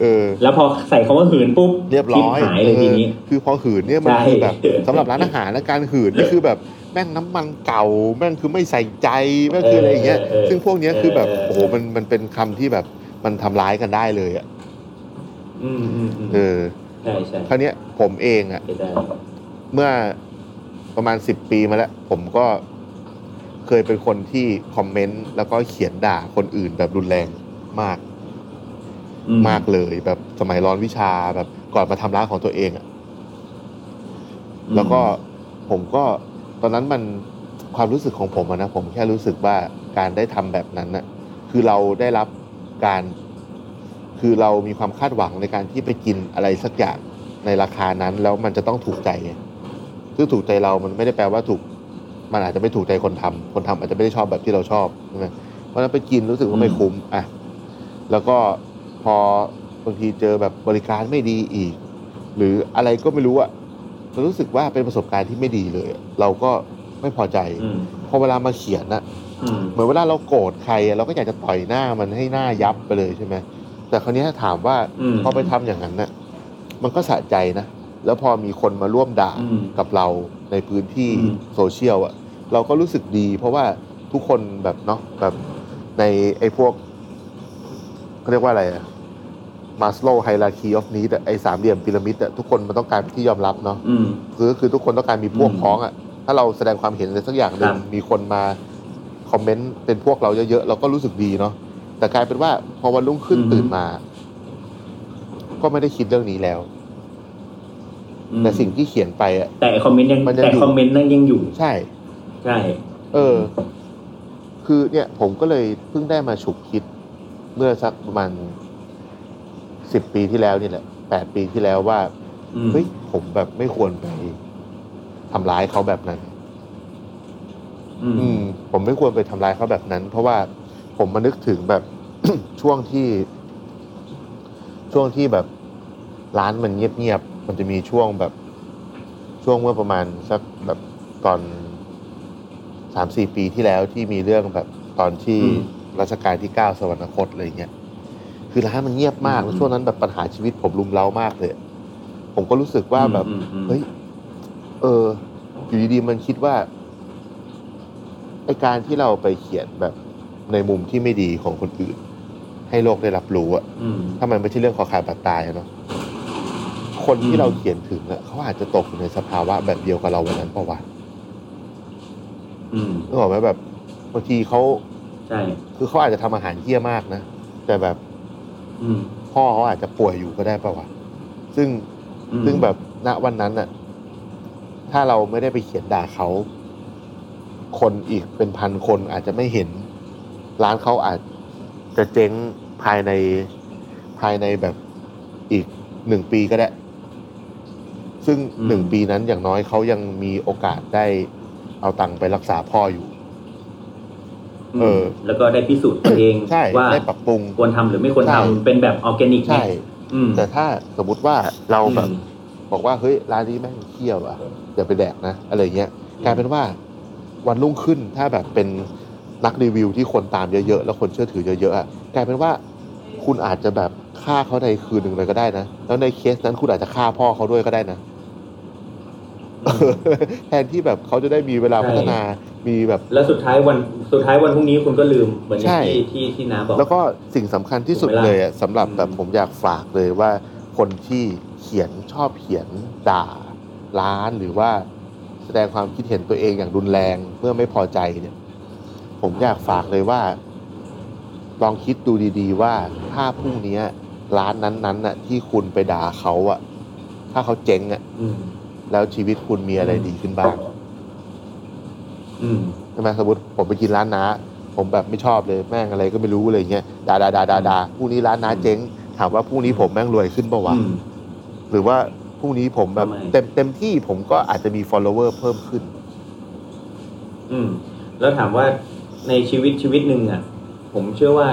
เออแล้วพอใส่คำว่าหืนปุ๊บเรียบร้อยชิหายเลยทีนี้ออคือพอหืนเนี่ยมันใช่คือแบบสำหรับร้านอาหารและการหืนนี่คือแบบแม่งน้ำมันเก่า แม่งคือไม่ใส่ใจแม่งคืออะไรอย่างเงี้ยเออเออซึ่งพวกเนี้ยคือแบบเออโอ้โหมันมันเป็นคำที่แบบมันทำร้ายกันได้เลยอะ อืมอืมอืมเออใช่ใช่คราวเนี้ยผมเองอะใช่ได้เมื่อประมาณสิบปีมาแล้ว ผมก็เคยเป็นคนที่คอมเมนต์แล้วก็เขียนด่าคนอื่นแบบรุนแรงมาก อืมากเลยแบบสมัยร้อนวิชาแบบก่อนมาทำร้านของตัวเองอะอืมแล้วก็ผมก็ตอนนั้นมันความรู้สึกของผมอะนะผมแค่รู้สึกว่าการได้ทำแบบนั้นน่ะคือเราได้รับการ คือเรามีความคาดหวังในการที่ไปกินอะไรสักอย่างในราคานั้น แล้วมันจะต้องถูกใจไงซึ่งถูกใจเรามันไม่ได้แปลว่าถูก มันอาจจะไม่ถูกใจคนทำคนทำอาจจะไม่ได้ชอบแบบที่เราชอบใช่ไหมเพราะฉะนั้นไปกินรู้สึกว่าไม่คุ้มอะแล้วก็พอบางทีเจอแบบบริการไม่ดีอีก หรืออะไรก็ไม่รู้อะเรารู้สึกว่าเป็นประสบการณ์ที่ไม่ดีเลย เราก็ไม่พอใจอืมพอเวลามาเขียนอะอืมเหมือนเวลาเราโกรธใครอะเราก็อยากจะต่อยหน้ามันให้หน้ายับไปเลยใช่ไหม แต่คราวนี้ถ้าถามว่าอืมพอไปทำอย่างนั้นน่ะมันก็สะใจนะ แล้วพอมีคนมาร่วมด่าอืมกับเราในพื้นที่อืมโซเชียลอะเราก็รู้สึกดี เพราะว่าทุกคนแบบเนาะแบบในไอ้พวกเขาเรียกว่าอะไรอะ Maslow hierarchy of needs ไอ้สามเหลี่ยมพีระมิดอะทุกคนมันต้องการเป็นที่ยอมรับเนาะอืมคือคือทุกคนต้องการมีพวกอืมพ้องอะถ้าเราแสดงความเห็นอะไรสักอย่างหนึ่คงรับมีคนมา comment เป็นพวกเราเยอะๆเราก็รู้สึกดีเนาะ แต่กลายเป็นว่าพอวันรุ่งขึ้นตื่นมา ก็ไม่ได้คิดเรื่องนี้แล้วอืมแต่สิ่งที่เขียนไปอะแต่ comment ยังมันยังแต่อยู่ แต่ comment นั้นยังอยู่ ใช่ ใช่ เออ คือเนี่ย ผมก็เลยเพิ่งได้มาฉุกคิด เมื่อสักประมาณสิบปีที่แล้วนี่แหละแปดปีที่แล้วว่าอืมเฮ้ยผมแบบไม่ควรไปทำร้ายเขาแบบนั้นอืมอืม ผมไม่ควรไปทำร้ายเขาแบบนั้น เพราะว่า ผมมานึกถึงแบบ ช่วงที่ ช่วงที่แบบร้านมันเงียบๆมันจะมีช่วงแบบช่วงเมื่อประมาณสักแบบตอนสามสี่ปีที่แล้วที่มีเรื่องแบบตอนที่รัชกาลที่เก้าสวรรคตอะไรเงี้ยคือร้านมันเงียบมากแล้วช่วงนั้นแบบปัญหาชีวิตผมรุมเร้ามากเลย ผมก็รู้สึกว่าแบบอืมอืมเฮ้ยเอออยู่ดีๆมันคิดว่าไอการที่เราไปเขียนแบบ ในมุมที่ไม่ดีของคนอื่น ให้โลกได้รับรู้อะอืม ถ้ามันไม่ใช่เรื่องขอขาดบาดตายอะเนาะคนที่อืม เราเขียนถึงอะเขาอาจจะตกอยู่ในสภาวะแบบเดียวกับเราวันนั้นเปล่าวะอืม นึกออกไหมแบบบางทีเขาใช่ คือเขาอาจจะทำอาหารเยี่ยมากนะแต่แบบอืมพ่อเขาอาจจะป่วยอยู่ก็ได้เปล่าวะซึ่ง อืมซึ่งแบบณวันนั้นน่ะ ถ้าเราไม่ได้ไปเขียนด่าเขา คนอีกเป็นพันคนอาจจะไม่เห็น ร้านเขาอาจจะเจ๊งภายในภายในแบบอีกหนึ่งปีก็ได้ ซึ่งอืมหนึ่งปีนั้นอย่างน้อยเขายังมีโอกาสได้เอาตังค์ไปรักษาพ่ออยู่ เออ แล้วก็ได้พิสูจน์ตัวเองใช่ว่าได้ปรับปรุงควรทำหรือไม่ควรใช่ทำเป็นแบบออร์แกนิกใช่อืมแต่ถ้าสมมุติว่าเราแบบอืมบอกว่าเฮ้ยร้านนี้แม่งเที่ยวอะอย่าไปแดกนะอะไรเงี้ยกลายเป็นว่าวันรุ่งขึ้นถ้าแบบเป็น นักรีวิวที่คนตามเยอะๆ แล้วคนเชื่อถือเยอะๆอะกลายเป็นว่าคุณอาจจะแบบฆ่าเขาในคืนหนึ่งเลยก็ได้นะ แล้วในเคสนั้นคุณอาจจะฆ่าพ่อเขาด้วยก็ได้นะแทนที่แบบเขาจะได้มีเวลาใช่พัฒนา มีแบบ แล้วสุดท้ายวันสุดท้ายวันพรุ่งนี้คุณก็ลืมเหมือนอย่างใช่ที่ที่ที่น้าบอก แล้วก็สิ่งสำคัญที่สุดถูกไหมล่ะเลยอะสำหรับแบบอืมผมอยากฝากเลยว่า คนที่เขียนชอบเขียนด่าร้านหรือว่าแสดงความคิดเห็นตัวเองอย่างรุนแรงเมื่อไม่พอใจเนี่ย ผมอยากฝากเลยว่า ลองคิดดูดี ๆ ว่าถ้าพรุ่งนี้ร้านนั้นๆน่ะ ที่คุณไปด่าเขาอะถ้าเขาเจ๊งอะอืมแล้วชีวิตคุณมีอะไรดีขึ้นบ้างอืมใช่ไหมสมมติผมไปกินร้านน้าผมแบบไม่ชอบเลยแม่งอะไรก็ไม่รู้อะไรเงี้ยด่าด่าด่าด่าด่าพรุ่งนี้ร้านน้าเจ๊ง ถามว่าพรุ่งนี้ผมแม่งรวยขึ้นปะวะ อืม หรือว่าพรุ่งนี้ผมแบบทำไม เต็มเต็มที่ผมก็อาจจะมี follower เพิ่มขึ้น อืม แล้วถามว่า ในชีวิตชีวิตหนึ่งอะ ผมเชื่อว่า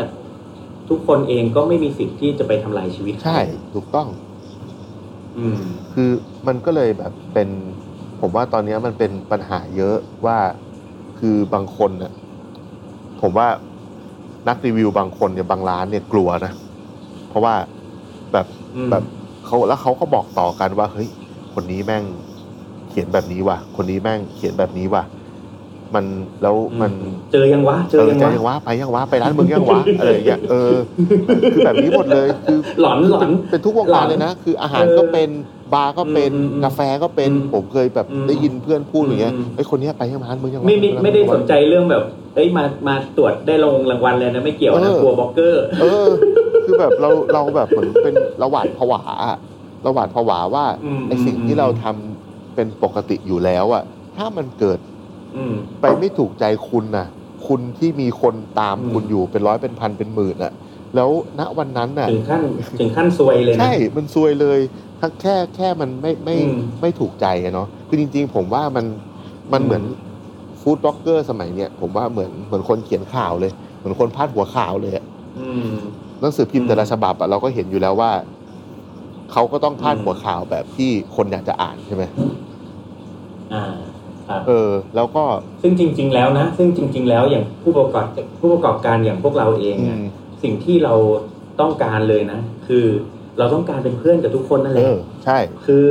ทุกคนเองก็ไม่มีสิทธิ์ที่จะไปทำลายชีวิตใช่ ถูกต้อง อืม คือมันก็เลยแบบเป็น ผมว่าตอนนี้มันเป็นปัญหาเยอะว่าคือบางคนน่ะผมว่านักรีวิวบางคนเนี่ยบางร้านเนี่ยกลัวนะ เพราะว่าแบบอืม แบบเขาแล้วเขาก็บอกต่อกันว่า เฮ้ย คนนี้แม่งเขียนแบบนี้ว่ะ คนนี้แม่งเขียนแบบนี้ว่ะ มันแล้วมันเจอยังวะเจเอออยังจะวะยังวะไปยังวะไปร้านมึงยังวะอะไรอย่างเงี้ยเออคือแบบนี้หมดเลยคือหลอนหลอนเป็นทุกวงการเลยนะ คืออาหารก็เป็นบาร์ก็เป็นอืมอืมกาแฟก็เป็นอืมผมเคยแบบอืมได้ยินเพื่อนพูดอย่างเงี้ยอืมไอ้ยคนเนี้ยไปยังร้านมึงยังวะไม่ไม่ไม่ได้สนใจเรื่องแบบเอ้ยมามาตรวจได้รางวงรางวัลเลยนะไม่เกี่ยวนะเออกลัวบล็อกเกอร์เออ คือแบบเราเราแบบเหมือนเป็นระหวาดผวาอะระหวาดผวาว่าอืมไอ้สิ่งอืมที่เราทำเป็นปกติอยู่แล้วอะถ้ามันเกิดอืม ไปไม่ถูกใจคุณน่ะคุณที่มีคนตามอืมคุณอยู่เป็นร้อยเป็นพันเป็นหมื่นน่ะแล้วณวันนั้นน่ะถึงขั้นถึงขั้นซวยเลยนะใช่มันซวยเลยทั้งแค่แค่มันไม่ไม่อืมไม่ถูกใจอะเนาะคือจริง ๆ ผมว่ามันมันอืมเหมือนฟู้ดบล็อกเกอร์สมัยเนี้ยผมว่าเหมือนเหมือนคนเขียนข่าวเลย เหมือนคนพาดหัวข่าวเลยอะอืมหนังสือพิมพ์แต่ละอืมฉบับอะเราก็เห็นอยู่แล้วว่าเขาก็ต้องพาดอืมหัวข่าวแบบที่คนอยากจะอ่านใช่ไหมอ่าครับ เออ แล้วก็ซึ่งจริง ๆ แล้วนะ ซึ่งจริง ๆ แล้วอย่างผู้ประกอบผู้ประกอบการอย่างพวกเราเองอือะมสิ่งที่เราต้องการเลยนะ คือเราต้องการเป็นเพื่อนกับทุกคนนั่นแหเอละอใช่ คือ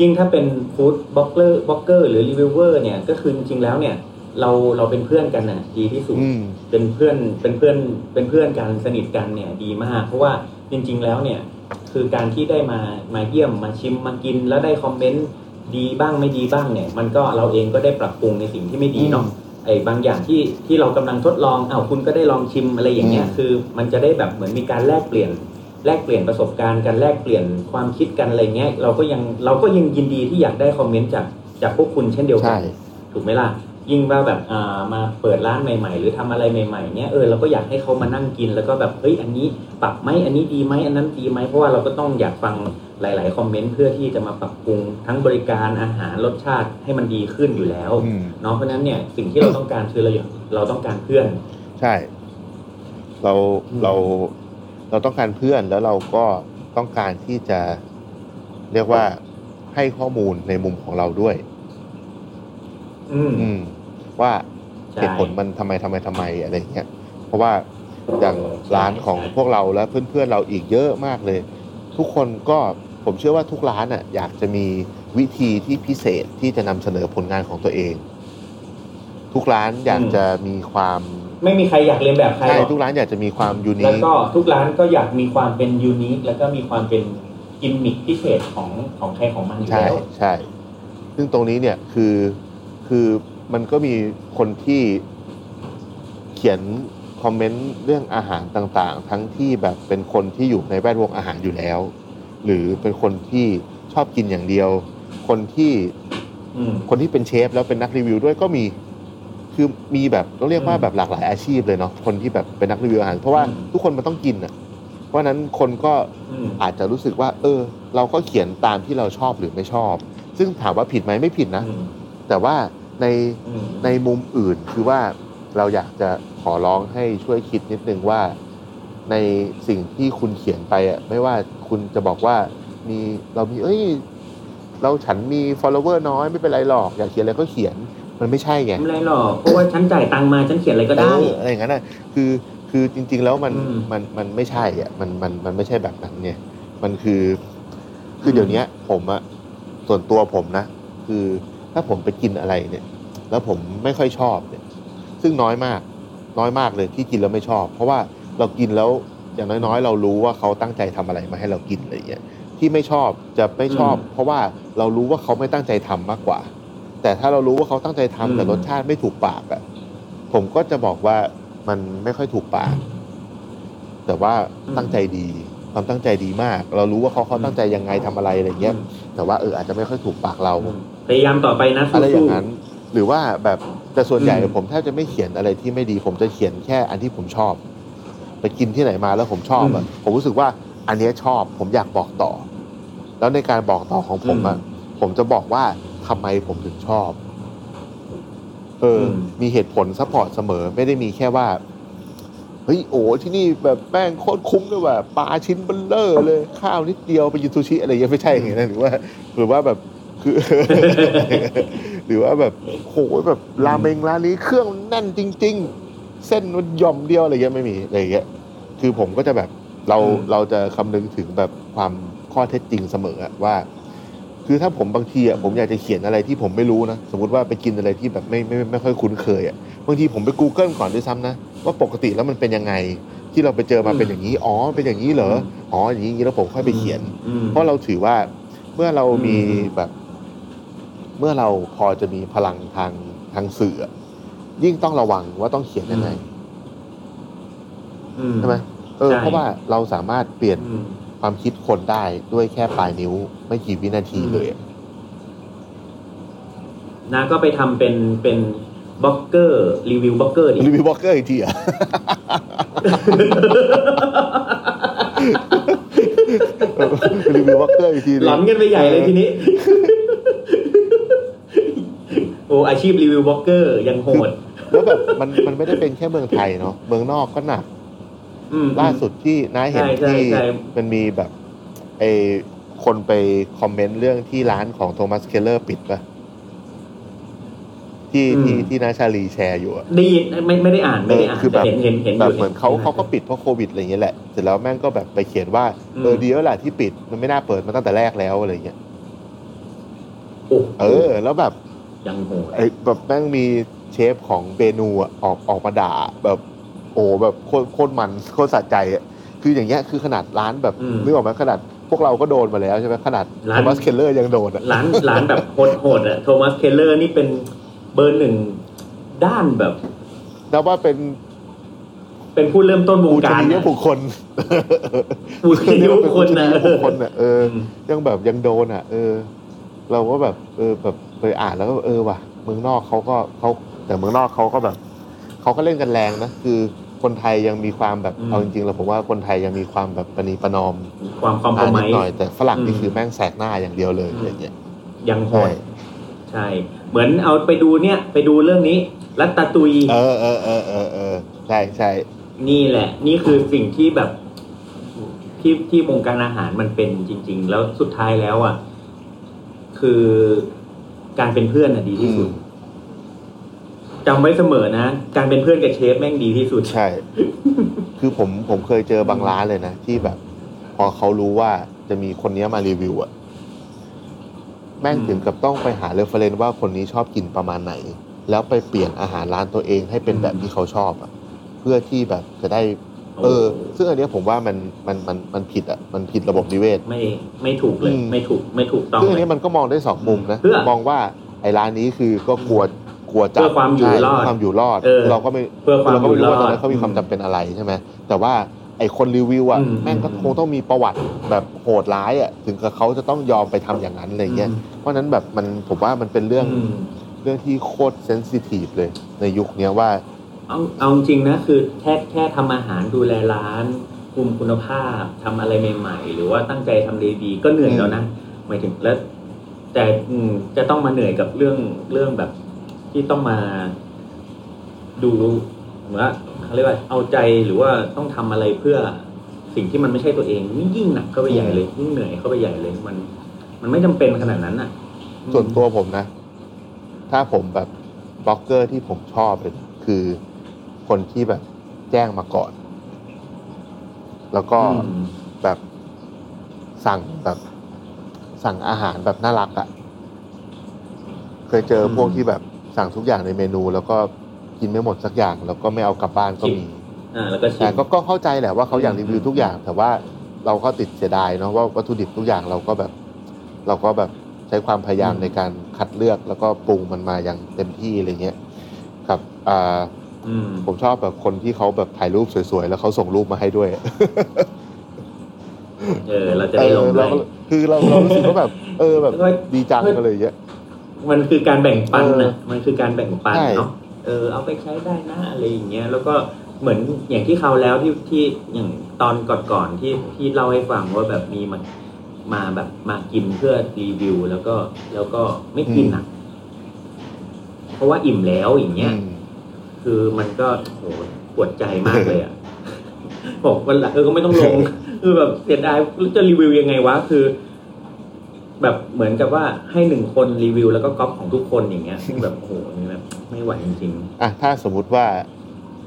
ยิ่งถ้าเป็น food blogger blogger หรือ reviewer เนี่ยก็คือจริงๆแล้วเนี่ยเราเราเป็นเพื่อนกันน่ะดีที่สุดอืมเป็นเพื่อนเป็นเพื่อนเป็นเพื่อนกันสนิทกันเนี่ยดีมาก เพราะว่าจริง ๆ แล้วเนี่ยคือการที่ได้มามาเยี่ยมมาชิมมากินแล้วได้ comment ดีบ้างไม่ดีบ้างเนี่ย มันก็เราเองก็ได้ปรับปรุงในสิ่งที่ไม่ดีเนาะไอ้บางอย่างที่ที่เรากำลังทดลองอ้าวคุณก็ได้ลองชิมอะไรอย่างเงี้ยอืมคือ มันจะได้แบบเหมือนมีการแลกเปลี่ยน แลกเปลี่ยนประสบการณ์กันแลกเปลี่ยนความคิดกันอะไรเงี้ยเราก็ยังเราก็ยังยินดีที่อยากได้คอมเมนต์จากจากพวกคุณเช่นเดียวกัใช่นถูกไหมล่ะยิ่งว่าแบบอ่ามาเปิดร้านใหม่ ๆ หรือทำอะไรใหม่ๆเนี้ยเออเราก็อยากให้เขามานั่งกินแล้วก็แบบเฮ้ยอันนี้ปรับไหมอันนี้ดีไหมอันนั้นดีไหมเพราะว่าเราก็ต้องอยากฟัง หลาย ๆ คอมเมนต์เพื่อที่จะมาปรับปรุงทั้งบริการอาหารรสชาติให้มันดีขึ้นอยู่แล้วอืม เนาะเพราะฉะนั้นเนี่ยสิ่งที่เราต้องการคือเราอยากเราต้องการเพื่อน ใช่ เราอืม เราเราต้องการเพื่อนแล้วเราก็ต้องการที่จะเรียกว่าให้ข้อมูลในมุมของเราด้วย อืมอืม ว่าใช่ เหตุผลมันทำไมทำไมทำไมอะไรอย่างเงี้ยเพราะว่าอย่างใช่ร้านของใช่พวกเราและเพื่อนๆเราอีกเยอะมากเลย ทุกคนก็ ผมเชื่อว่าทุกร้านอะอยากจะมีวิธีที่พิเศษที่จะนำเสนอผลงานของตัวเอง ทุกร้านอยากจะมีความไม่มีใครอยากเรียนแบบใครใช่หรอกทุกร้านอยากจะมีความยูนิแล้วคก็ทุกร้านก็อยากมีความเป็นยูนิคแล้วก็มีความเป็นกิมมิคพิเศษของของใครของมันอยู่ใช่แล้วใช่ ซึ่งตรงนี้เนี่ยคือคือมันก็มีคนที่เขียนคอมเมนต์เรื่องอาหารต่างๆ ทั้งที่แบบเป็นคนที่อยู่ในแวดวงอาหารอยู่แล้ว หรือเป็นคนที่ชอบกินอย่างเดียว คนที่อืมคนที่เป็นเชฟแล้วเป็นนักรีวิวด้วยก็มีคือมีแบบต้องเรียกว่าอืมแบบหลากหลายอาชีพเลยเนาะคนที่แบบเป็นนักรีวิวอาหารเพราะว่าอืมทุกคนมันต้องกินอะเพราะฉะนั้นคนก็อืมอาจจะรู้สึกว่า เออ เราก็เขียนตามที่เราชอบหรือไม่ชอบ ซึ่งถามว่าผิดไหมไม่ผิดนะอืมแต่ว่าในอืมในมุมอื่นคือว่าเราอยากจะขอร้องให้ช่วยคิดนิดนึงว่า ในสิ่งที่คุณเขียนไปอะไม่ว่า คุณจะบอกว่ามีเรามีเอ้ย เราฉันมี follower น้อยไม่เป็นไรหรอก อยากเขียนอะไรก็เขียนมันไม่ใช่ไงไม่เป็นไรหรอกเพราะว่าฉันจ่ายตังค์มาฉันเขียนอะไรก็ได้ เอออะไรอย่างนั้นน่ะคือคือจริง ๆ แล้วมันอืม มันมันไม่ใช่อะมันมันมันไม่ใช่แบบนั้นเนี่ยมันคือ คือเดี๋ยวเนี้ย ผมอะส่วนตัวผมนะ คือถ้าผมไปกินอะไรเนี่ย แล้วผมไม่ค่อยชอบเนี่ย ซึ่งน้อยมาก น้อยมากเลยที่กินแล้วไม่ชอบ เพราะว่าเรากินแล้ว อย่างน้อยๆ เรารู้ว่าเขาตั้งใจทำอะไรมาให้เรากินอะไรอย่างเงี้ยที่ไม่ชอบจะไม่ชอบอืมเพราะว่าเรารู้ว่าเขาไม่ตั้งใจทำมากกว่า แต่ถ้าเรารู้ว่าเขาตั้งใจทำแต่อืมรสชาติไม่ถูกปากอะผมก็จะบอกว่ามันไม่ค่อยถูกปาก แต่ว่าตั้งใจดีความตั้งใจดีมาก เรารู้ว่าเขาเขาตั้งใจยังไงทำอะไรอะไรเงี้ย แต่ว่าเอออาจจะไม่ค่อยถูกปากเรา พยายามต่อไปนะอะไรอย่าสู้งนั้น หรือว่าแบบแต่ส่วนใหญ่อืมผมแทบจะไม่เขียนอะไรที่ไม่ดี ผมจะเขียนแค่อันที่ผมชอบ ไปกินที่ไหนมาแล้วผมชอบอะผมรู้สึกว่าอันเนี้ยชอบ ผมอยากบอกต่อ แล้วในการบอกต่อของผมอะผมจะบอกว่าทำไมผมถึงชอบเออ มีเหตุผล support เสมอ ไม่ได้มีแค่ว่าเฮ้ยโอ้ที่นี่แบบแม่งโคตรคุ้มเลยว่ะปลาชิ้นเบ้อเร่อเลย ข้าวนิดเดียวไปกินซูชิอะไรอย่างเงี้ยไม่ใช่อย่างเงี้ยนะหรือว่า หรือว่าแบบคือ หรือว่าแบบโหแบบราเมงร้านนี้เครื่องมันแน่นจริง ๆ เส้นมันหย่อมเดียวอะไรเงี้ยไม่มีอะไรเงี้ยคือผมก็จะแบบเราอืมเราจะคำนึงถึงแบบความข้อเท็จจริงเสมออะว่า คือถ้าผมบางทีอะผมอยากจะเขียนอะไรที่ผมไม่รู้นะสมมติว่าไปกินอะไรที่แบบไม่ไม่ไม่ไม่ค่อยคุ้นเคยอะบางทีผมไป Google ก่อนด้วยซ้ำนะว่าปกติแล้วมันเป็นยังไงที่เราไปเจอมาเป็นอย่างนี้ อ๋อ เป็นอย่างนี้เหรอ อ๋อ อย่างนี้อย่างนี้แล้วผมค่อยไปเขียนอืมเพราะเราถือว่าเมื่อเรามีอืมแบบ เมื่อเราพอจะมีพลังทางทางสื่ออะ ยิ่งต้องระวังว่าต้องเขียนยังไงอืมใช่ไหมเออใช่เพราะว่าเราสามารถเปลี่ยนอืมความคิดคนได้ด้วยแค่ปลายนิ้ว ไม่กี่วินาทีอืมเลยอะน้าก็ไปทำเป็นเป็น blogger review bloggerดิ review blogger อีกทีอะreview blogger อีกทีหลอนกันไปใหญ่เลยทีนี้โอ้อาชีพ review blogger ยังโหดแล้วแบบมันมันไม่ได้เป็นแค่เมืองไทยเนาะเมืองนอกก็หนักอืมล่าสุดที่น้าเห็นใช่ใช่ที่ใช่มันมีแบบไอคนไป comment เรื่องที่ร้านของ Thomas Keller ปิดปะที่ที่ที่น้าชาลีแชร์อยู่อะได้ยินไม่ไม่ได้อ่านไม่ได้อ่านเออคือแบบแต่เห็นเห็นเห็นอยู่ แบบเหมือนเขาเขาก็ปิดเพราะโควิดอะไรอย่างเงี้ยแหละเสร็จแล้วแม่งก็แบบไปเขียนว่าอืมเออดีแล้วแหละที่ปิดมันไม่น่าเปิดมาตั้งแต่แรกแล้วอะไรเงี้ยโอ้เออ แล้วแบบ ยังโหดไอ้แบบแม่งมีเชฟของ Benu อะออกออกมาด่าแบบโอ้แบบโคตรโคตรมันโคตรสะใจอะคืออย่างเงี้ยคือขนาดร้านแบบอืมนึกออกไหมขนาดพวกเราก็โดนมาแล้วใช่ไหมขนาดร้าน Thomas Keller ยังโดนอะร้านร้านแบบโหดโหดอะ Thomas Keller นี่เป็นเบอร์หนึ่งด้านแบบนับว่าเป็น เป็นผู้เริ่มต้นวปูงชการนียอะบุคคลผู้ชนียบุคคลนะปูชนียบุคคลอะเอออืมยังแบบยังโดนอะ เออ เราก็แบบ เออแบบ ไปอ่านแล้วก็เออว่ะเมืองนอกเขาก็เขาแต่เมืองนอกเขาก็แบบเขาก็เล่นกันแรงนะคือคนไทยยังมีความแบบอืมเอาจริงๆแล้วผมว่าคนไทยยังมีความแบบปณีประนอมความคอมโพอ่าไมนิดหน่อย แต่ฝรั่งนี่อืมคือแม่งแสกหน้าอย่างเดียวเลยอืมอะไรเงี้ยยังโหใช่ดใช่ เหมือนเอาไปดูเนี่ยไปดูเรื่องนี้รัตตาตุย เออเออเออเออเออใช่ใช่นี่แหละ นี่คือสิ่งที่แบบที่ที่วงการอาหารมันเป็นจริง ๆ แล้วสุดท้ายแล้วอะคือ การเป็นเพื่อนอะดีที่สุดจำไว้เสมอนะ การเป็นเพื่อนกับเชฟแม่งดีที่สุด ใช่ คือผมผมเคยเจอบางร้านเลยนะ ที่แบบ พอเขารู้ว่าจะมีคนเนี้ยมารีวิวอะแม่งอืมถึงกับต้องไปหา reference ว่าคนนี้ชอบกินประมาณไหน แล้วไปเปลี่ยนอาหารร้านตัวเองให้เป็นแบบที่เขาชอบอะเพื่อที่แบบจะได้ เออ ซึ่งอันเนี้ยผมว่ามันมันมันมันผิดอะมันผิดระบบนิเวศ ไม่ไม่ถูกเลย อืม ไม่ถูกไม่ถูกต้องซึ่งอันเนี้ยมันก็มองได้สองมุมนะเพื่อมองว่าไอ้ร้านนี้คือก็กลัวกลัวจับเพื่อความอยู่รอด ใช่ เพื่ความอยู่รอดเออเราก็ไม่เพื่อความอยู่รอด เราก็ไม่รู้ว่าตอนนั้นเขามีความจำเป็นอะไรใช่ไหมแต่ว่าไอ้คนรีวิวอะอืม แม่งก็คงต้องมีประวัติแบบโหดร้ายอะถึงกับเขาจะต้องยอมไปทำอย่างนั้นอะไรเงี้ยอืมเพราะฉะนั้นแบบมันผมว่ามันเป็นเรื่องอืมเรื่องที่โคตรเซนซิทีฟเลยในยุคเนี้ยว่า เอาเอาจริงนะคือแค่แค่ทำอาหารดูแลร้านคุมคุณภาพทำอะไรใหม่ๆ หรือว่าตั้งใจทำดีๆก็เหนื่อยแล้วนะหมายถึงแล้ว แต่อืมจะต้องมาเหนื่อยกับเรื่องเรื่องแบบที่ต้องมาดูเหมือนว่าเขาเรียกว่าเอาใจหรือว่าต้องทำอะไรเพื่อสิ่งที่มันไม่ใช่ตัวเองนี่ยิ่งหนักเข้าไปใหญ่เลย ยิ่งเหนื่อยเข้าไปใหญ่เลยมัน มันไม่จำเป็นขนาดนั้นอะ ส่วนตัวผมนะ ถ้าผมแบบบล็อกเกอร์ที่ผมชอบเลยคือ คนที่แบบแจ้งมาก่อน แล้วก็อืมแบบสั่งแบบสั่งอาหารแบบน่ารักอะ่ะ เคยเจอพวกที่แบบสั่งทุกอย่างในเมนู แล้วก็กินไม่หมดสักอย่าง แล้วก็ไม่เอากลับบ้านก็มีอ่าแล้วก็ชิแต่มก็ก็เข้าใจแหละว่าเขาอยากอืมรีวิวทุกอย่าง แต่ว่าเราก็ติดเสียดายเนาะว่าวัตถุดิบทุกอย่างเราก็แบบ เราก็แบบใช้ความพยายามในการคัดเลือกแล้วก็ปรุงมันมาอย่างเต็มที่อะไรเงี้ยครับอ่าอืม ผมชอบแบบคนที่เขาแบบถ่ายรูปสวยๆ แล้วเขาส่งรูปมาให้ด้วย เออ เราจะได้ลงเออด้วเรายก็คือเราเรารู้สึกว่าแบบ เออแบบแล้วก็ดีจังก็เลยเยอะมันคือการแบ่งปันเอนะอมันคือการแบ่งปันใช่เนาะเออ เอาไปใช้ได้นะอะไรอย่างเงี้ย แล้วก็เหมือนอย่างที่เขาวแล้วที่ที่อย่างตอนก่อนๆที่ที่เล่าให้ฟังว่าแบบมีมามาแบบมากินเพื่อรีวิว แล้วก็แล้วก็ไม่กินอะ เพราะว่าอิ่มแล้วอย่างเงี้ยอืม คือมันก็โหปวดใจมากเลยอะบอกวันหละเออก็ไม่ต้องลง คือแบบเสียดายจะรีวิวยังไงวะคือ แบบเหมือนกับว่าให้หนึ่งคนรีวิวแล้วก็ก๊อปของทุกคนอย่างเงี้ยซึ่งแบบโอ้โหนี่แบบไม่ไหวจริงอะถ้าสมมุติว่า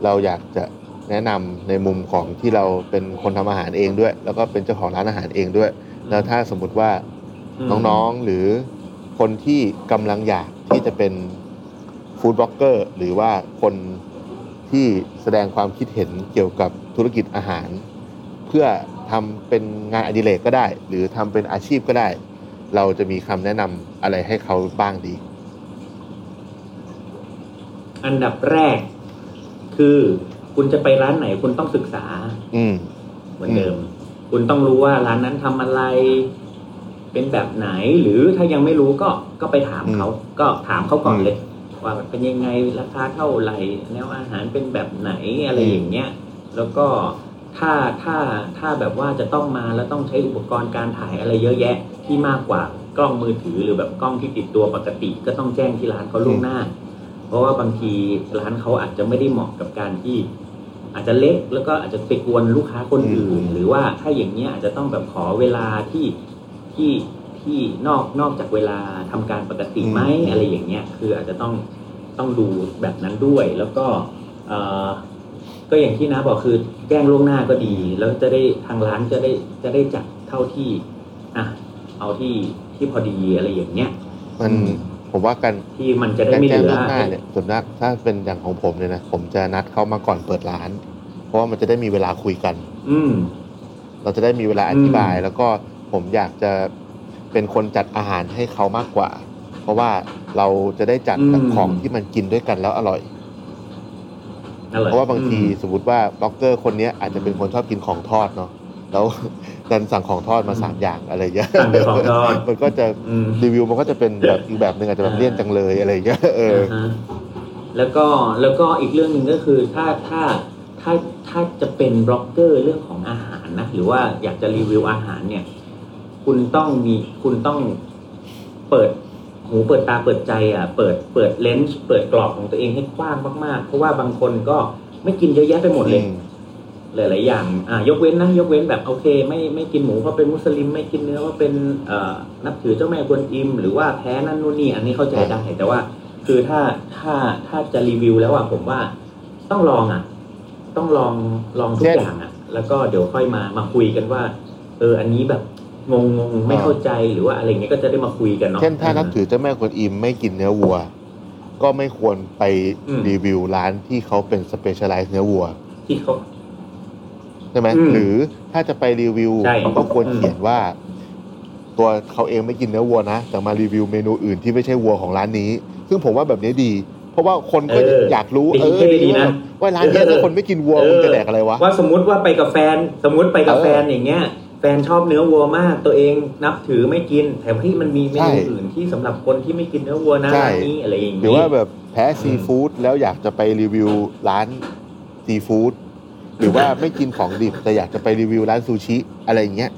เราอยากจะแนะนำในมุมของที่เราเป็นคนทำอาหารเองด้วย แล้วก็เป็นเจ้าของร้านอาหารเองด้วย แล้วถ้าสมมติว่าๆน้องๆหรือคนที่กำลังอยากที่จะเป็น ฟู้ดบล็อกเกอร์หรือว่าคนที่แสดงความคิดเห็นเกี่ยวกับธุรกิจอาหาร เพื่อทำเป็นงานอดิเรกก็ได้ หรือทำเป็นอาชีพก็ได้ เราจะมีคำแนะนำอะไรให้เขาบ้างดี อันดับแรก คือคุณจะไปร้านไหนคุณต้องศึกษา อืมเหมือนเดิม คุณต้องรู้ว่าร้านนั้นทำอะไรเป็นแบบไหนหรือถ้ายังไม่รู้ก็ก็ไปถามเขา ก็ถามเขาก่อนอืมเลย ว่าเป็นยังไงราคาเท่าไหร่แนวอาหารเป็นแบบไหนอะไรอย่างเงี้ยแล้วก็ถ้าถ้าถ้าแบบว่าจะต้องมาแล้วต้องใช้อุปกรณ์การถ่ายอะไรเยอะแยะที่มากกว่ากล้องมือถือหรือแบบกล้องที่ติดตัวปกติก็ต้องแจ้งที่ร้านเขาล่วงหน้า เพราะว่าบางทีร้านเขาอาจจะไม่ได้เหมาะกับการที่อาจจะเล็กแล้วก็อาจจะไปกวนลูกค้าคนอื่น หรือว่าถ้าอย่างเงี้ยอาจจะต้องแบบขอเวลาที่ที่ ที่นอกนอกจากเวลาทำการปกติไหมอืมอะไรอย่างเงี้ยคืออาจจะต้องต้องดูแบบนั้นด้วย แล้วก็เอ่อก็อย่างที่นะบอกคือแจ้งล่วงหน้าก็ดี แล้วจะได้ทางร้านจะได้จะได้จัดเท่าที่อะเอาที่ที่พอดีอะไรอย่างเงี้ยมันอืมผมว่ากันที่มันจะได้การไม่แจ้งเหลืล่อวงหน้าเนี่ยส่วนมากถ้าเป็นอย่างของผมเนี่ยนะผมจะนัดเขามาก่อนเปิดร้าน เพราะว่ามันจะได้มีเวลาคุยกัน อืมเราจะได้มีเวลาอธิบายอืมแล้วก็ผมอยากจะ เป็นคนจัดอาหารให้เขามากกว่า เพราะว่าเราจะได้จัดกับของที่มันกินด้วยกันแล้วอร่อยอร่อยเพราะว่าบางทีอืมสมมติว่าบล็อกเกอร์คนเนี้ยอาจจะเป็นคนชอบกินของทอดเนาะแล้วดันสั่งของทอดมาสามอย่างอะไรเงี้ยสั่งเป็นของทอดมันก็จะอืม รีวิวมันก็จะเป็นแบบอีกแบบหนึ่งอาจจะแบบเลี่ยนจังเลยอะไรเงี้ยเออาฮะแล้วก็แล้วก็อีกเรื่องหนึ่งก็คือถ้าถ้าถ้าถ้าจะเป็นบล็อกเกอร์เรื่องของอาหารนะหรือว่าอยากจะรีวิวอาหารเนี่ย คุณต้องมีคุณต้องเปิดหูเปิดตาเปิดใจอะ เปิดเปิดเลนส์เปิดกรอบของตัวเองให้กว้างมากๆ เพราะว่าบางคนก็ไม่กินเยอะแยะไปหมดเลย หลายๆอย่างอ่ายกเว้นนะยกเว้นแบบโอเค ไม่ไม่กินหมูเพราะเป็นมุสลิม ไม่กินเนื้อเพราะเป็นเอ่อนับถือเจ้าแม่กวนอิม หรือว่าแพ้นั่นนู่นนี่อันนี้เข้าใจได้แต่ว่า คือถ้าถ้าถ้าจะรีวิวแล้วอะผมว่าต้องลองอะ ต้องลองลองทุกเช่นอย่างอะ แล้วก็เดี๋ยวค่อยมามาคุยกันว่า เออ อันนี้แบบ งงงๆไม่เข้าใจหรือว่าอะไรเงี้ยก็จะได้มาคุยกันเนาะเช่นถ้านับถือเจ้าแม่กวนอิมไม่กินเนื้อวัว ก็ไม่ควรไปอืมรีวิวร้านที่เขาเป็น specialize เนื้อวัวที่เขาใช่ไหมอืมหรือถ้าจะไปรีวิวใช่ก็ควรเขียนว่า ตัวเขาเองไม่กินเนื้อวัวนะแต่มารีวิวเมนูอื่นที่ไม่ใช่วัวของร้านนี้ ซึ่งผมว่าแบบนี้ดีเพราะว่าคนก็เอออยากรู้ดีเออดีดีนะว่าร้านเนี้ยถ้าคนไม่กินวัวเออมึงจะแดกอะไรวะว่าสมมุติว่าไปกับแฟน สมมุติไปกับเออแฟนอย่างเงี้ยแฟนชอบเนื้อวัวมาก ตัวเองนับถือไม่กินแต่ที่มันมีเมใช่นูอื่นที่สำหรับคนที่ไม่กินเนื้อวัวนะใช่ร้านนี้อะไรอย่างหรืองี้ว่าแบบแพ้ซีฟู้ดแล้วอยากจะไปรีวิวร้านซีฟู้ดหรือว่าไม่กินของดิบแต่อยากจะไปรีวิวร้านซูชิอะไรอย่างเงี้ย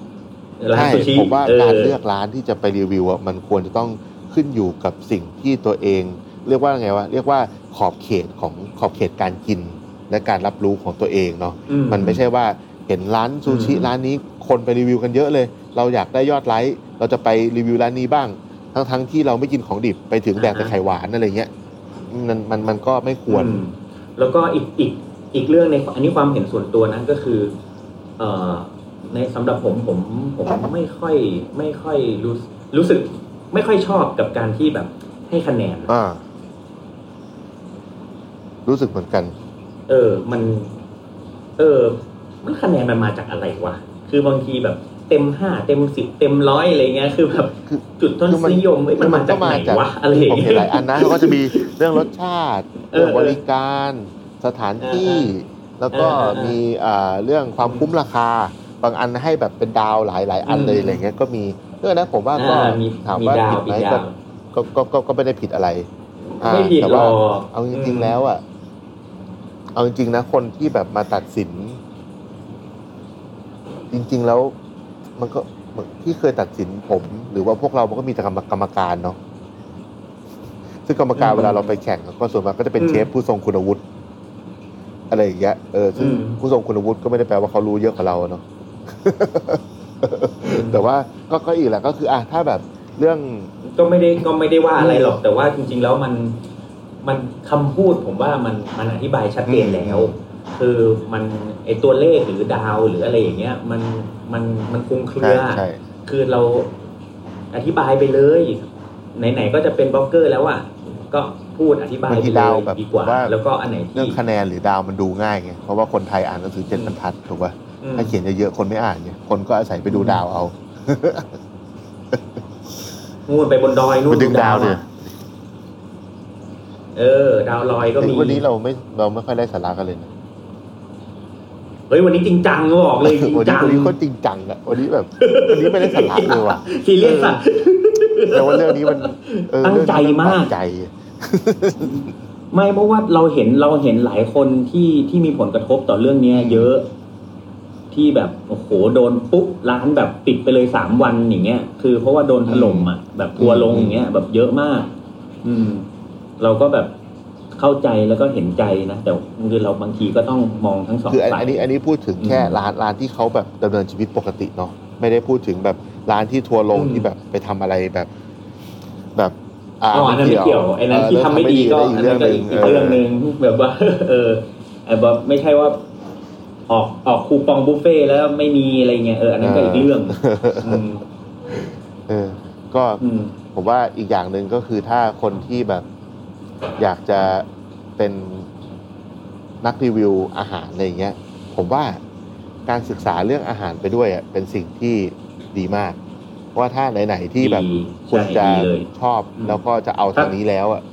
ร้านใช่ซูชิผมว่าเออการเลือกร้านที่จะไปรีวิวอะมันควรจะต้องขึ้นอยู่กับสิ่งที่ตัวเอง เรียกว่าไงวะเรียกว่าขอบเขตของขอบเขตการกินและการรับรู้ของตัวเองเนาะอืมันไม่ใช่ว่า เห็นร้านซูชิอืมร้านนี้คนไปรีวิวกันเยอะเลย เราอยากได้ยอดไลค์เราจะไปรีวิวร้านนี้บ้าง ทั้งทั้งๆที่เราไม่กินของดิบไปถึงแดกแต่ไข่หวานอะไรเงี้ยมันมันมันก็ไม่ควรอืมแล้วก็อีกอีกอีกเรื่องในอันนี้ความเห็นส่วนตัวนั้นก็คือเอ่อในสำหรับผมผมผมไม่ค่อยไม่ค่อยรู้รู้สึก ไม่ค่อยชอบกับการที่แบบให้คะแนนอ่ารู้สึกเหมือนกัน เออ มัน เออ มันคะแนนมันมาจากอะไรวะ คือบางทีแบบเต็มห้าเต็มสิบเต็มร้อยอะไรเงี้ยคือแบบคือจุดต้นคือมันนิยมเอ้ยมันมาจากไหนวะอะไรอย่าผมงเห็เงี้นหลายยอันนะเขาก็จะมีเรื่องรสชาติเออเรื่องบริการสถานที่ แล้วก็เออเออเออมีอ่าเรื่องความคุ้มราคา บางอันให้แบบเป็นดาวหลายหลายๆอันเลยอืมอะไรเงี้ยก็มีเรื่องนั้นผมว่าก็อ่ามีถามมีว่าดาวผิดไหมมีดาวก็ก็ก็ก็ก็ไม่ได้ผิดอะไรอ่าไม่ผิดแต่หรว่าอกเอาจริงๆแล้วอะเอาจริงๆนะคนที่แบบมาตัดสิน จริง ๆ แล้วมันก็ที่เคยตัดสินผม หรือว่าพวกเรามันก็มีแต่กรรมกรรมการเนาะซึ่งกรรมการอืมเวลาเราไปแข่งก็ส่วนมากก็จะเป็นอืมเชฟผู้ทรงคุณวุฒิอะไรอย่างเงี้ยเออซึ่งอืมผู้ทรงคุณวุฒิก็ไม่ได้แปลว่าเขารู้เยอะกว่าเราอะเนาะแต่ว่าก็ก็อีกแหละก็คืออะถ้าแบบเรื่องก็ไม่ได้ก็ไม่ได้ว่าอะไรหรอก แต่ว่าจริง ๆ แล้วมันมันคำพูดผมว่ามันมันอธิบายชัดเจนแล้ว คือมันไอตัวเลขหรือดาวหรืออะไรอย่างเงี้ยมันมันมันคลุมเครืใช่อใช่ คือเราอธิบายไปเลย ไหนๆก็จะเป็นบล็อกเกอร์แล้วอะก็พูดอธิบายบางไปทีเลดาวยแบบดีกว่า ว่า แล้วก็อันไหนเรื่ที่องคะแนนหรือดาวมันดูง่ายไงเพราะว่าคนไทยอ่านหนังสือเจ็ดบรรทัดถูกป่ะอืม ถ้าเขียนเยอะๆคนไม่อ่านไงคนก็อาศัยไปดูดาวเอา นู่นไปบนดอยนู่ไปนดึงดาวเนี่ยอะเออ ดาวลอยก็มีวันนี้เราไม่เราไม่ค่อยได้สาระกันเลยนะ เฮ้ยวันนี้จริงจังก็บอกเลยจริงวันนี้จังวันนี้โคตรจริงจังอะวันนี้แบบวันนี้ไม่ได้สาระเลยว่ะซีเรียสอะแต่ว่าเรื่องนี้มันเออตั้งใจเรื่องนี้นมากตั้งใจ ไม่เพราะว่าเราเห็นเราเห็นหลายคนที่ที่มีผลกระทบต่อเรื่องเนี้ย เยอะ ที่แบบโอ้โหโดนปุ๊บร้านแบบปิดไปเลยสามวันอย่างเงี้ย คือเพราะว่าโดนถล่มอะแบบทัวร์ลงอย่างเงี้ย แบบเยอะมาก อืม เราก็แบบ เข้าใจแล้วก็เห็นใจนะแต่คือเราบางทีก็ต้องมองทั้งสองคืออันฝ่ายอันนี้อันนี้พูดถึงแค่อืมร้านร้านที่เขาแบบดำเนินชีวิตปกติเนาะไม่ได้พูดถึงแบบร้านที่ทัวร์ลงอืมที่แบบไปทำอะไรแบบแบบอ๋ออันนั้นไม่เกี่ยวไอ้นั้นที่ทำไม่ดีก็เอออันเรื่นั้องนหก็นึ่งอีกอีกเรื่องหนึ่งแบบว่า เออไอ้แบบไม่ใช่ว่าออกออกคูปองบุฟเฟ่ต์แล้วไม่มีอะไรเงี้ยเอออันนั้นก็อีกเรื่องอืมเออ ก็อืมผมว่าอีกอย่างหนึ่งก็คือถ้าคนที่แบบ อยากจะเป็นนักรีวิวอาหารอะไรอย่างเงี้ย ผมว่าการศึกษาเรื่องอาหารไปด้วยอะเป็นสิ่งที่ดีมากเพราะว่าถ้าไหนๆที่แบบดีคุณใช่จะดีเลยชอบอืมแล้วก็จะเอาทางนี้แล้วอะ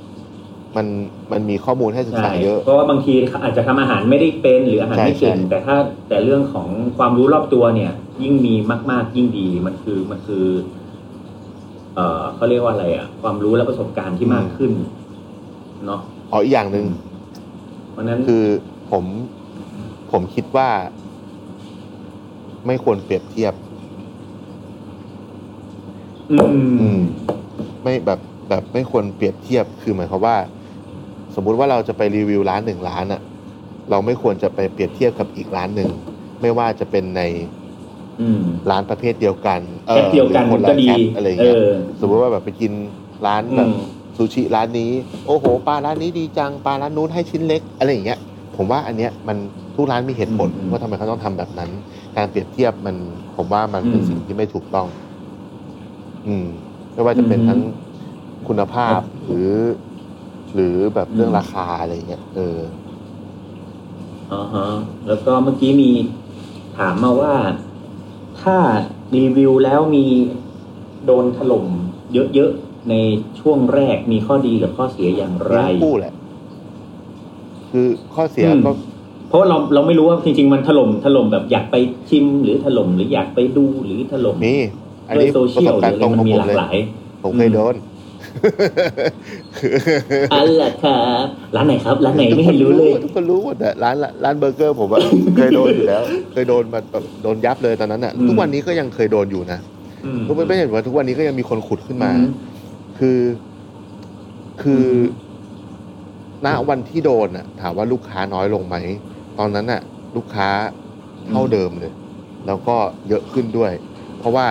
มันมันมีข้อมูลให้ศึกใช่ษาเยอะ เพราะว่าบางทีอาจจะทำอาหารไม่ได้เป็นหรืออาหารไม่เก่งใช่ใช่แต่ถ้าแต่เรื่องของความรู้รอบตัวเนี่ย ยิ่งมีมาก ๆ ยิ่งดีมันคือมันคือ เอ่อเขาเรียกว่าอะไรอะ ความรู้และประสบการณ์ที่มากขึ้น เนาะอ๋ออีกอย่างหนึ่งเพราะฉะนั้นคือผมผมคิดว่า ไม่ควรเปรียบเทียบ อืมอืมไม่แบบแบบไม่ควรเปรียบเทียบคือหมายความว่า สมมุติว่าเราจะไปรีวิวร้านหนึ่งร้านอะเราไม่ควรจะไปเปรียบเทียบกับอีกร้านหนึ่งไม่ว่าจะเป็นในอืมร้านประเภทเดียวกันแคทเดียวกันหรือคนก็ละดีแคทอะไรอย่างเงี้ยเออสมมติว่าแบบไปกินร้านแบบอืม ซูชิร้านนี้ โอ้โหปลาร้านนี้ดีจังปลาร้านนู้นให้ชิ้นเล็กอะไรอย่างเงี้ยผมว่าอันเนี้ยมันทุกร้านมีเหตุผลอืมว่าทำไมเขาต้องทำแบบนั้น การเปรียบเทียบมันผมว่ามันเป็นอืมสิ่งที่ไม่ถูกต้อง อืมไม่ว่าจะเป็นอืมทั้งคุณภาพหรือ หรือแบบเรื่องอืมราคาอะไรเงี้ยเอออ่าฮะแล้วก็เมื่อกี้มีถามมาว่าถ้ารีวิวแล้วมีโดนถล่มเยอะๆ ในช่วงแรกมีข้อดีกับข้อเสียอย่างไรทั้งคู่แหละ คือข้อเสียอืมก็เพราะว่าเราเราไม่รู้ว่าจริง ๆ มันถล่มถล่มแบบอยากไปชิมหรือถล่มหรืออยากไปดูหรือถล่มมีอันด้วยนี้โซประเชียสลบหรืการอณ์อะไรตรงมัของนมีผหมลากเลยหลายผมเคยโดนอันแหละครับร้านไหนครับร้านไหนไม่เห็นรู้เลยทุกคนรู้หมดอะร้านร้านเบอร์เกอร์ผมอะเคยโดนอยู่แล้ว เคยโดนมาแบบโดนยับเลยตอนนั้นอะอืมทุกวันนี้ก็ยังเคยโดนอยู่นะอืมก็ไม่ไม่เห็นว่าทุกวันนี้ก็ยังมีคนขุดขึ้นมาอืม คือคืออมณวันที่โดนอะถามว่าลูกค้าน้อยลงไหม ตอนนั้นอะลูกค้าเท่าเดิมเลย แล้วก็เยอะขึ้นด้วย เพราะว่า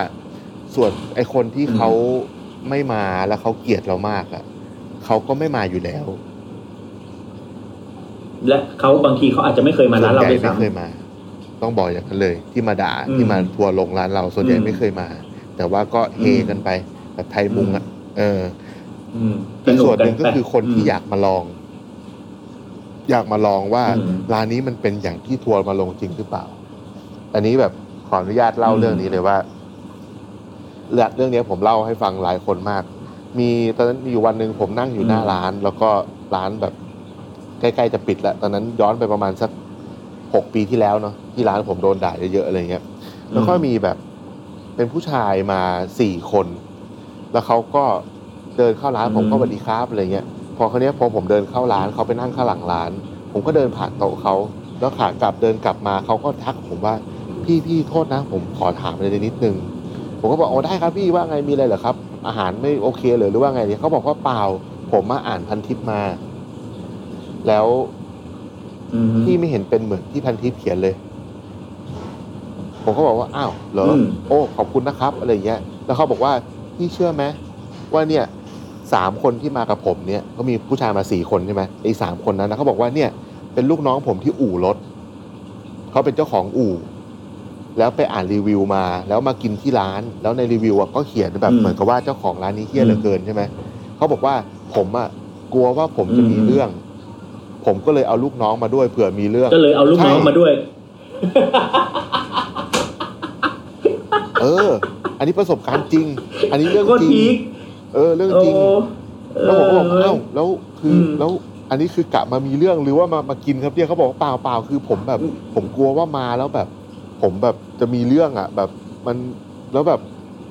ส่วนไอคนที่อืมเขาไม่มาแล้วเขาเกลียดเรามากอะเขาก็ไม่มาอยู่แล้ว และเขาบางทีเขาอาจจะไม่เคยมาร้านเราส่วนด้ใหญ่วยไม่เคยซ้ำมา ต้องบอกอย่างนั้นเลย ที่มาด่าอืมที่มาทัวร์ลงร้านเราส่วนใหญ่อืมไม่เคยมา แต่ว่าก็เฮอืมกันไปแบบไทยมุงอะ เอออืมอีกส่วนหนึ่งก็ไปคือคนที่มอยากมาลอง อยากมาลองว่าอืมร้านนี้มันเป็นอย่างที่ทัวร์มาลงจริงหรือเปล่า อันนี้แบบขออนุญาตเล่าอืมเรื่องนี้เลยว่าเรื่องเรื่องนี้ผมเล่าให้ฟังหลายคนมาก มีตอนนั้นมีอยู่วันหนึ่งผมนั่งอยู่หน้าร้าน แล้วก็ร้านแบบ ใกล้ๆจะปิดแล้วตอนนั้นย้อนไปประมาณสักหกปีที่แล้วเนาะที่ร้านผมโดนด่าเยอะๆอะไรเงี้ยแล้วก็มีแบบเป็นผู้ชายมาสี่คน แล้วเขาก็เดินเข้าร้านอืมผมก็สวัสดีครับอะไรเงี้ยพอเขาวเนี้ยพอผมเดินเข้าร้านเขาไปนั่งข้างหลังร้าน ผมก็เดินผ่านโต๊ะเขาแล้วขากลับเดินกลับมาเขาก็ทักผมว่าพี่พี่โทษนะ ผมขอถามอะไรนิดนึง ผมก็บอกอ๋อได้ครับพี่ว่าไงมีอะไรเหรอครับ อาหารไม่โอเคเหรือหรือว่าไงเนี่ยเขาบอกว่าเปล่า ผมมาอ่านพันทิปมา แล้วอืมพี่ไม่เห็นเป็นเหมือนที่พันทิปเขียนเลย ผมก็บอกว่าอ้าวเหรออืมโอ้ขอบคุณนะครับอะไรอย่างเงี้ยแล้วเขาบอกว่า พี่เชื่อไหมว่าเนี่ยสามคนที่มากับผมเนี่ยก็มีผู้ชายมาสี่คนใช่ไหมไอ้สามคนนั้นนะเขาบอกว่าเนี่ยเป็นลูกน้องผมที่อู่รถเขาเป็นเจ้าของอู่ แล้วไปอ่านรีวิวมา แล้วมากินที่ร้าน แล้วในรีวิวอะก็เขียนแบบอืมเหมือนกับว่าเจ้าของร้านนี้เฮี้ยเหลือเกินใช่ไหมเขาบอกว่าผมอะกลัวว่าผมจะมีอืมเรื่อง ผมก็เลยเอาลูกน้องมาด้วยเผื่อมีเรื่องก็เลยเอาลูกน้องใช่มาด้วย เออ อันนี้ประสบการณ์จริง อันนี้เรื่องก็จริงพีคเออเรื่องโอ้จริง แล้วผมก็บอกเอ้าแล้วคืออมแล้วอันนี้คือกะมามีเรื่องหรือว่ามามากินครับเนี่ยเขาบอกว่าเปล่าเปล่าคือผมแบบ ผมกลัวว่ามาแล้วแบบ ผมแบบจะมีเรื่องอะ แบบมันแล้วแบบ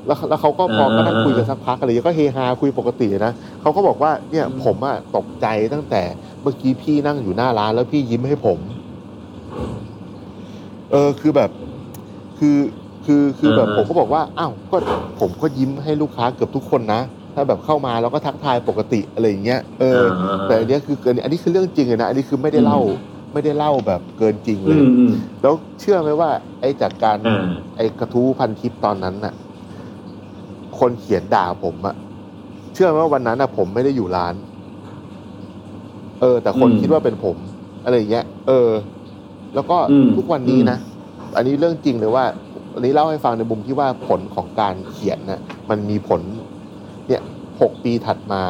แล้วแล้วเขาก็พออ่าก็นั่งคุยกันอ่าสักพักอะไรอย่างเงี้ยก็เฮฮาคุยปกตินะเขาก็บอกว่าเนี่ยอืมผมอะตกใจตั้งแต่เมื่อกี้พี่นั่งอยู่หน้าร้านแล้วพี่ยิ้มให้ผม เออคือแบบ คือ คือคือแบบผมก็บอกว่าอ้าวก็ผมก็ยิ้มให้ลูกค้าเกือบทุกคนนะ ถ้าแบบเข้ามาแล้วก็ทักทายปกติอะไรอย่างเงี้ยเออ แต่อันเนี้ยคือเกินอันนี้คือเรื่องจริงเลยนะ อันนี้คือไม่ได้เล่าไม่ได้เล่าแบบเกินจริงเลอืยมอืมแล้วเชื่อไหมว่า ไอ้จากการอ่าไอ้กระทู้พันทิปตอนนั้นน่ะ คนเขียนด่าผมอะเชื่อไหมว่าวันนั้นอะผมไม่ได้อยู่ร้าน เออ แต่คนอืมคิดว่าเป็นผม อะไรอย่างเงี้ย เออ แล้วก็อืมทุกวันนี้นะ อันนี้เรื่องจริงเลยว่า อันนี้เล่าให้ฟังในมุมที่ว่าผลของการเขียนนะมันมีผลเนี่ยหกปีถัดมา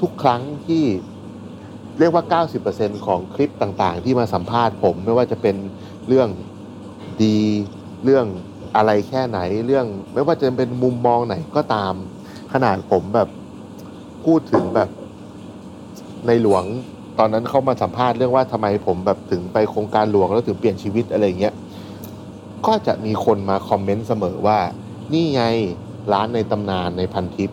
ทุกครั้งที่เรียกว่า 90%ของคลิปต่างๆ ที่มาสัมภาษณ์ผม ไม่ว่าจะเป็นเรื่องดีเรื่องอะไรแค่ไหนเรื่อง ไม่ว่าจะเป็นมุมมองไหนก็ตาม ขนาดผมแบบพูดถึงแบบในหลวงตอนนั้นเขามาสัมภาษณ์เรื่องว่าทำไมผมแบบถึงไปโครงการหลวงแล้วถึงเปลี่ยนชีวิตอะไรเงี้ย ก็จะมีคนมาคอมเมนต์เสมอว่า นี่ไงร้านในตำนานในพันทิป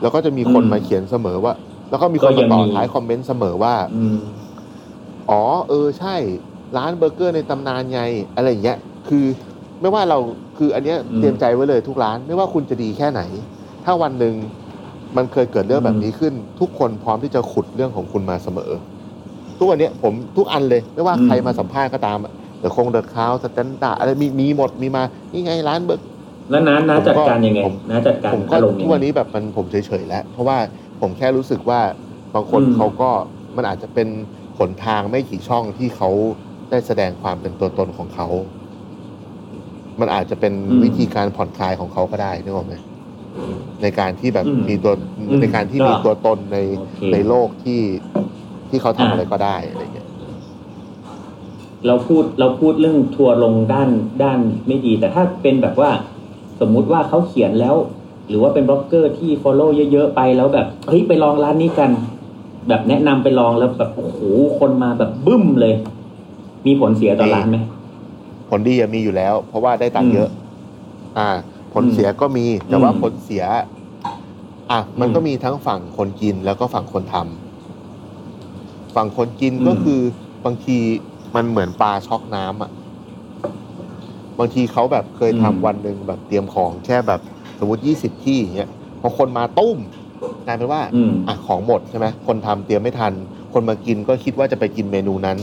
แล้วก็จะมีคนอืมมาเขียนเสมอว่า แล้วก็มีคนก็ยัมางต่อมีท้ายคอมเมนต์เสมอว่าอืมอ๋อ เออใช่ ร้านเบอร์เกอร์ในตำนานไง อะไรอย่างเงี้ย คือไม่ว่าเราคืออันเนี้ยอืมเตรียมใจไว้เลยทุกร้าน ไม่ว่าคุณจะดีแค่ไหน ถ้าวันหนึ่งมันเคยเกิดเรื่องอืมแบบนี้ขึ้น ทุกคนพร้อมที่จะขุดเรื่องของคุณมาเสมอ ทุกวันเนี้ยผมทุกอันเลย ไม่ว่าใครมาสัมภาษณ์ก็ตาม เดอะคงเดอะคาวสแตนดาร์อะไรมีมีหมดมีมา นี่ไงร้านเบอร์แล้วน้าน้าผมก็จัดการยังไงผมน้าจัดการผมก็อารมณ์ทุยักงวันไงนี้แบบมันผมเฉยๆแล้ว เพราะว่าผมแค่รู้สึกว่าบางคนอืมเขาก็มันอาจจะเป็นหนทางไม่กี่ช่องที่เขาได้แสดงความเป็นตัวตนของเขา มันอาจจะเป็นวิธีการผ่อนคลายของเขาก็ได้นึกออกไหมในการที่แบบอืมมีตัวอืมในการที่ก็มีตัวตนในโอเคในโลกที่ที่เขาทำอ่าอะไรก็ได้อะไรเงี้ย เราพูดเราพูดเรื่องทัวร์ลงด้านด้านไม่ดี แต่ถ้าเป็นแบบว่าสมมุติว่าเขาเขียนแล้ว หรือว่าเป็นบล็อกเกอร์ที่ follow เยอะๆไปแล้วแบบเฮ้ยไปลองร้านนี้กัน แบบแนะนำไปลองแล้วแบบโอ้โหคนมาแบบบึ้มเลย มีผลเสียต่อร้านไหมผลดีอะมีอยู่แล้ว เพราะว่าได้ตังค์เยอะ อ่า ผลเสียก็มีแต่ว่าอืมผลเสีย อะมันอืมก็มีทั้งฝั่งคนกินแล้วก็ฝั่งคนทำฝั่งคนกินอืมก็คือบางที มันเหมือนปลาช็อกน้ำอะ บางทีเขาแบบเคยทำวันหนึ่งแบบเตรียมของแค่แบบสมมติยี่สิบที่อย่างเงี้ยพอคนมาตุ้มกลายเป็นว่าอืมอะของหมดใช่ไหมคนทำเตรียมไม่ทัน คนมากินก็คิดว่าจะไปกินเมนูนั้น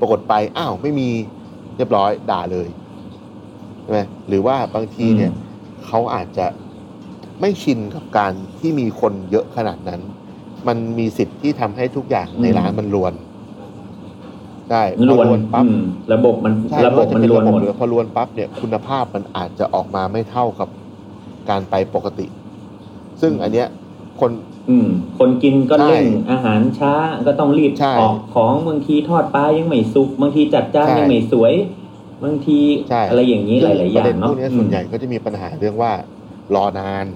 ปรากฏไปอ้าวไม่มีเรียบร้อยด่าเลยใช่ไหมหรือว่าบางทีเนี่ยอืมเขาอาจจะไม่ชินกับการที่มีคนเยอะขนาดนั้น มันมีสิทธิ์ที่ทำให้ทุกอย่างในร้านมันรวน ได้พลอวนรวนปั๊บอืมระบบมันใช่ระบบไว่าจะมันเป็นลวนระบบหมดหรือพอรวนปั๊บเนี่ยคุณภาพมันอาจจะออกมาไม่เท่ากับการไปปกติ ซึ่งอันเนี้ยคนอืมคนกินก็ใช่เร่งอาหารช้าก็ต้องรีบใช่ออกของบางทีทอดปลายังไม่สุกบางทีจัดจ้านใช่ยังไม่สวยบางทีใช่อะไรอย่างนี้หลายๆอย่างประเด็นพเนาะวกเนี้ยส่วนใหญ่ก็จะมีปัญหาเรื่องว่ารอนาน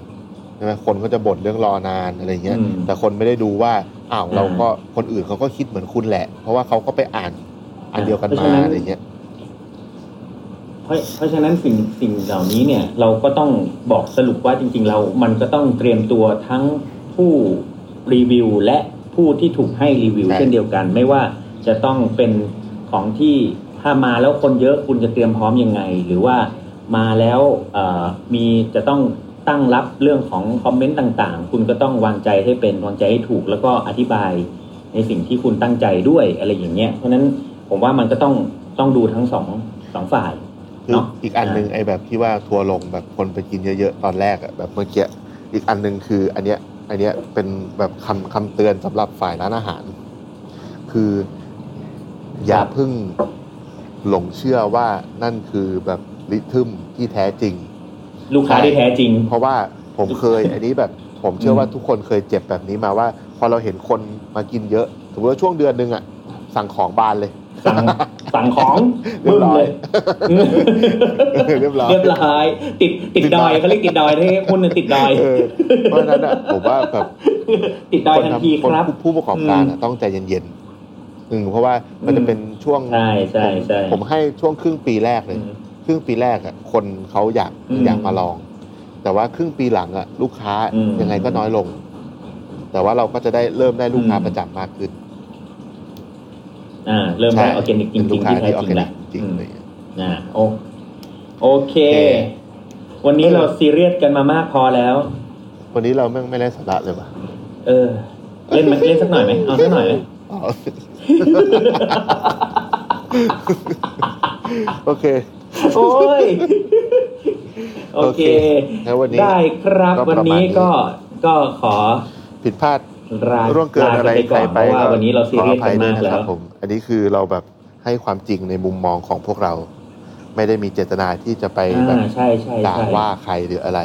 ใช่ไหมคนก็จะบ่นเรื่องรอนานอะไรเงี้ยอืมแต่คนไม่ได้ดูว่าอ้าวอ่าเราก็คนอื่นเขาก็คิดเหมือนคุณแหละ เพราะว่าเขาก็ไปอ่าน อันเดียวกันเพราะมาฉะนั้นอะไรเงี้ยเพราะเพราะฉะนั้นสิ่งสิ่งเหล่านี้เนี่ย เราก็ต้องบอกสรุปว่าจริง ๆ เรา มันก็ต้องเตรียมตัวทั้งผู้รีวิวและผู้ที่ถูกให้รีวิวใช่เช่นเดียวกัน ไม่ว่าจะต้องเป็นของที่ถ้ามาแล้วคนเยอะคุณจะเตรียมพร้อมยังไง หรือว่ามาแล้วเอ่อมีจะต้องตั้งรับเรื่องของคอมเมนต์ต่างๆ คุณก็ต้องวางใจให้เป็นวางใจให้ถูก แล้วก็อธิบายในสิ่งที่คุณตั้งใจด้วยอะไรอย่างเงี้ยเพราะฉะนั้น ผมว่ามันก็ต้องต้องดูทั้งสองสองฝ่ายคือเนาะอีกอันหนึ่งอ่าไอ้แบบที่ว่าทัวร์ลงแบบคนไปกินเยอะๆตอนแรกอะแบบเมื่อกี้อีกอันหนึ่งคืออันเนี้ยอันเนี้ยเป็นแบบคำคำเตือนสำหรับฝ่ายร้านอาหาร คือ อย่าเพึ่งหลงเชื่อว่านั่นคือแบบริทึมที่แท้จริง ลูกค้าที่แท้จริง เพราะว่าผมเคย อันนี้แบบผมเชื่อว่าทุกคนเคยเจ็บแบบนี้มาว่า พอเราเห็นคนมากินเยอะสมมติว่าช่วงเดือนหนึ่งอะสั่งของบานเลย สั่งสั่งของเรียบร้อยบึ้มเรียบร้อยเรียบร้อยติดติดดอยเขาเรียกติดดอยที่คุณน่ะติดดอยเออเพราะฉะนั้นอะผมว่าแบบติดดอยทันทีคนครับผู้ผู้ประกอบการอะต้องใจเย็นๆอืมเพราะว่ามันจะเป็นช่วงใช่ใช่ใช่ผมผมให้ช่วงครึ่งปีแรกเลยอืมครึ่งปีแรกอะคนเขาอยากอืมอยากมาลอง แต่ว่าครึ่งปีหลังอะลูกค้าอืมยังไงก็น้อยลง แต่ว่าเราก็จะได้เริ่มได้ลูกค้าอืมประจำมากขึ้น อ่าเริ่มได้ออร์แกนิกจเป็นริลูงกๆค้าที่แท้ที่ออจร์ริแกงนิแหกละจริงอืมอะไรอย่างเงี้ยอ่าโอโอเคโอเค วันนี้เออเราซีเรียสกันมามากพอแล้ว วันนี้เราไม่ไม่ได้สาระเลยว่ะเออ เล่นไหมเล่นสักหน่อยไหมเอาสักหน่อยไหมอ๋อโอเคโอ้ยโอเคโอเคแล้ววันนี้ได้ครับก็ประวันมาณนี้นี้ก็ก็ขอผิดพลาดลาร่วงเกินอะไรลาใครก่อนไปเพราะว่าวันนี้เราซีขอเรีอยสภักัยนด้วยมากนะแล้ครับวผม อันนี้คือเราแบบให้ความจริงในมุมมองของพวกเรา ไม่ได้มีเจตนาที่จะไปแบอ่าบใช่ใช่ด่าใช่ว่าใครหรืออะไร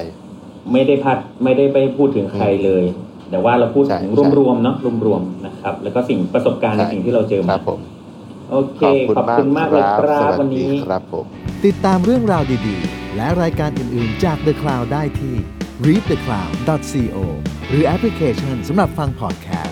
ไม่ได้พัดไม่ได้ไปพูดถึงใครเลย แต่ว่าเราพูดใช่ถึงใช่รวมๆเนาะรวมๆนะครับ แล้วก็สิ่งประสบการณ์ในใช่สิ่งที่เราเจอคมารับผมโอเค ขอบคุณขอบมากคุณมากเลยคครัรับสวัวันสดีนี้ครับผมติดตามเรื่องราวดีๆ และรายการอื่นๆจาก The Cloud ได้ที่ readthecloud.co หรือแอปพลิเคชันสำหรับฟังพอดแคสต์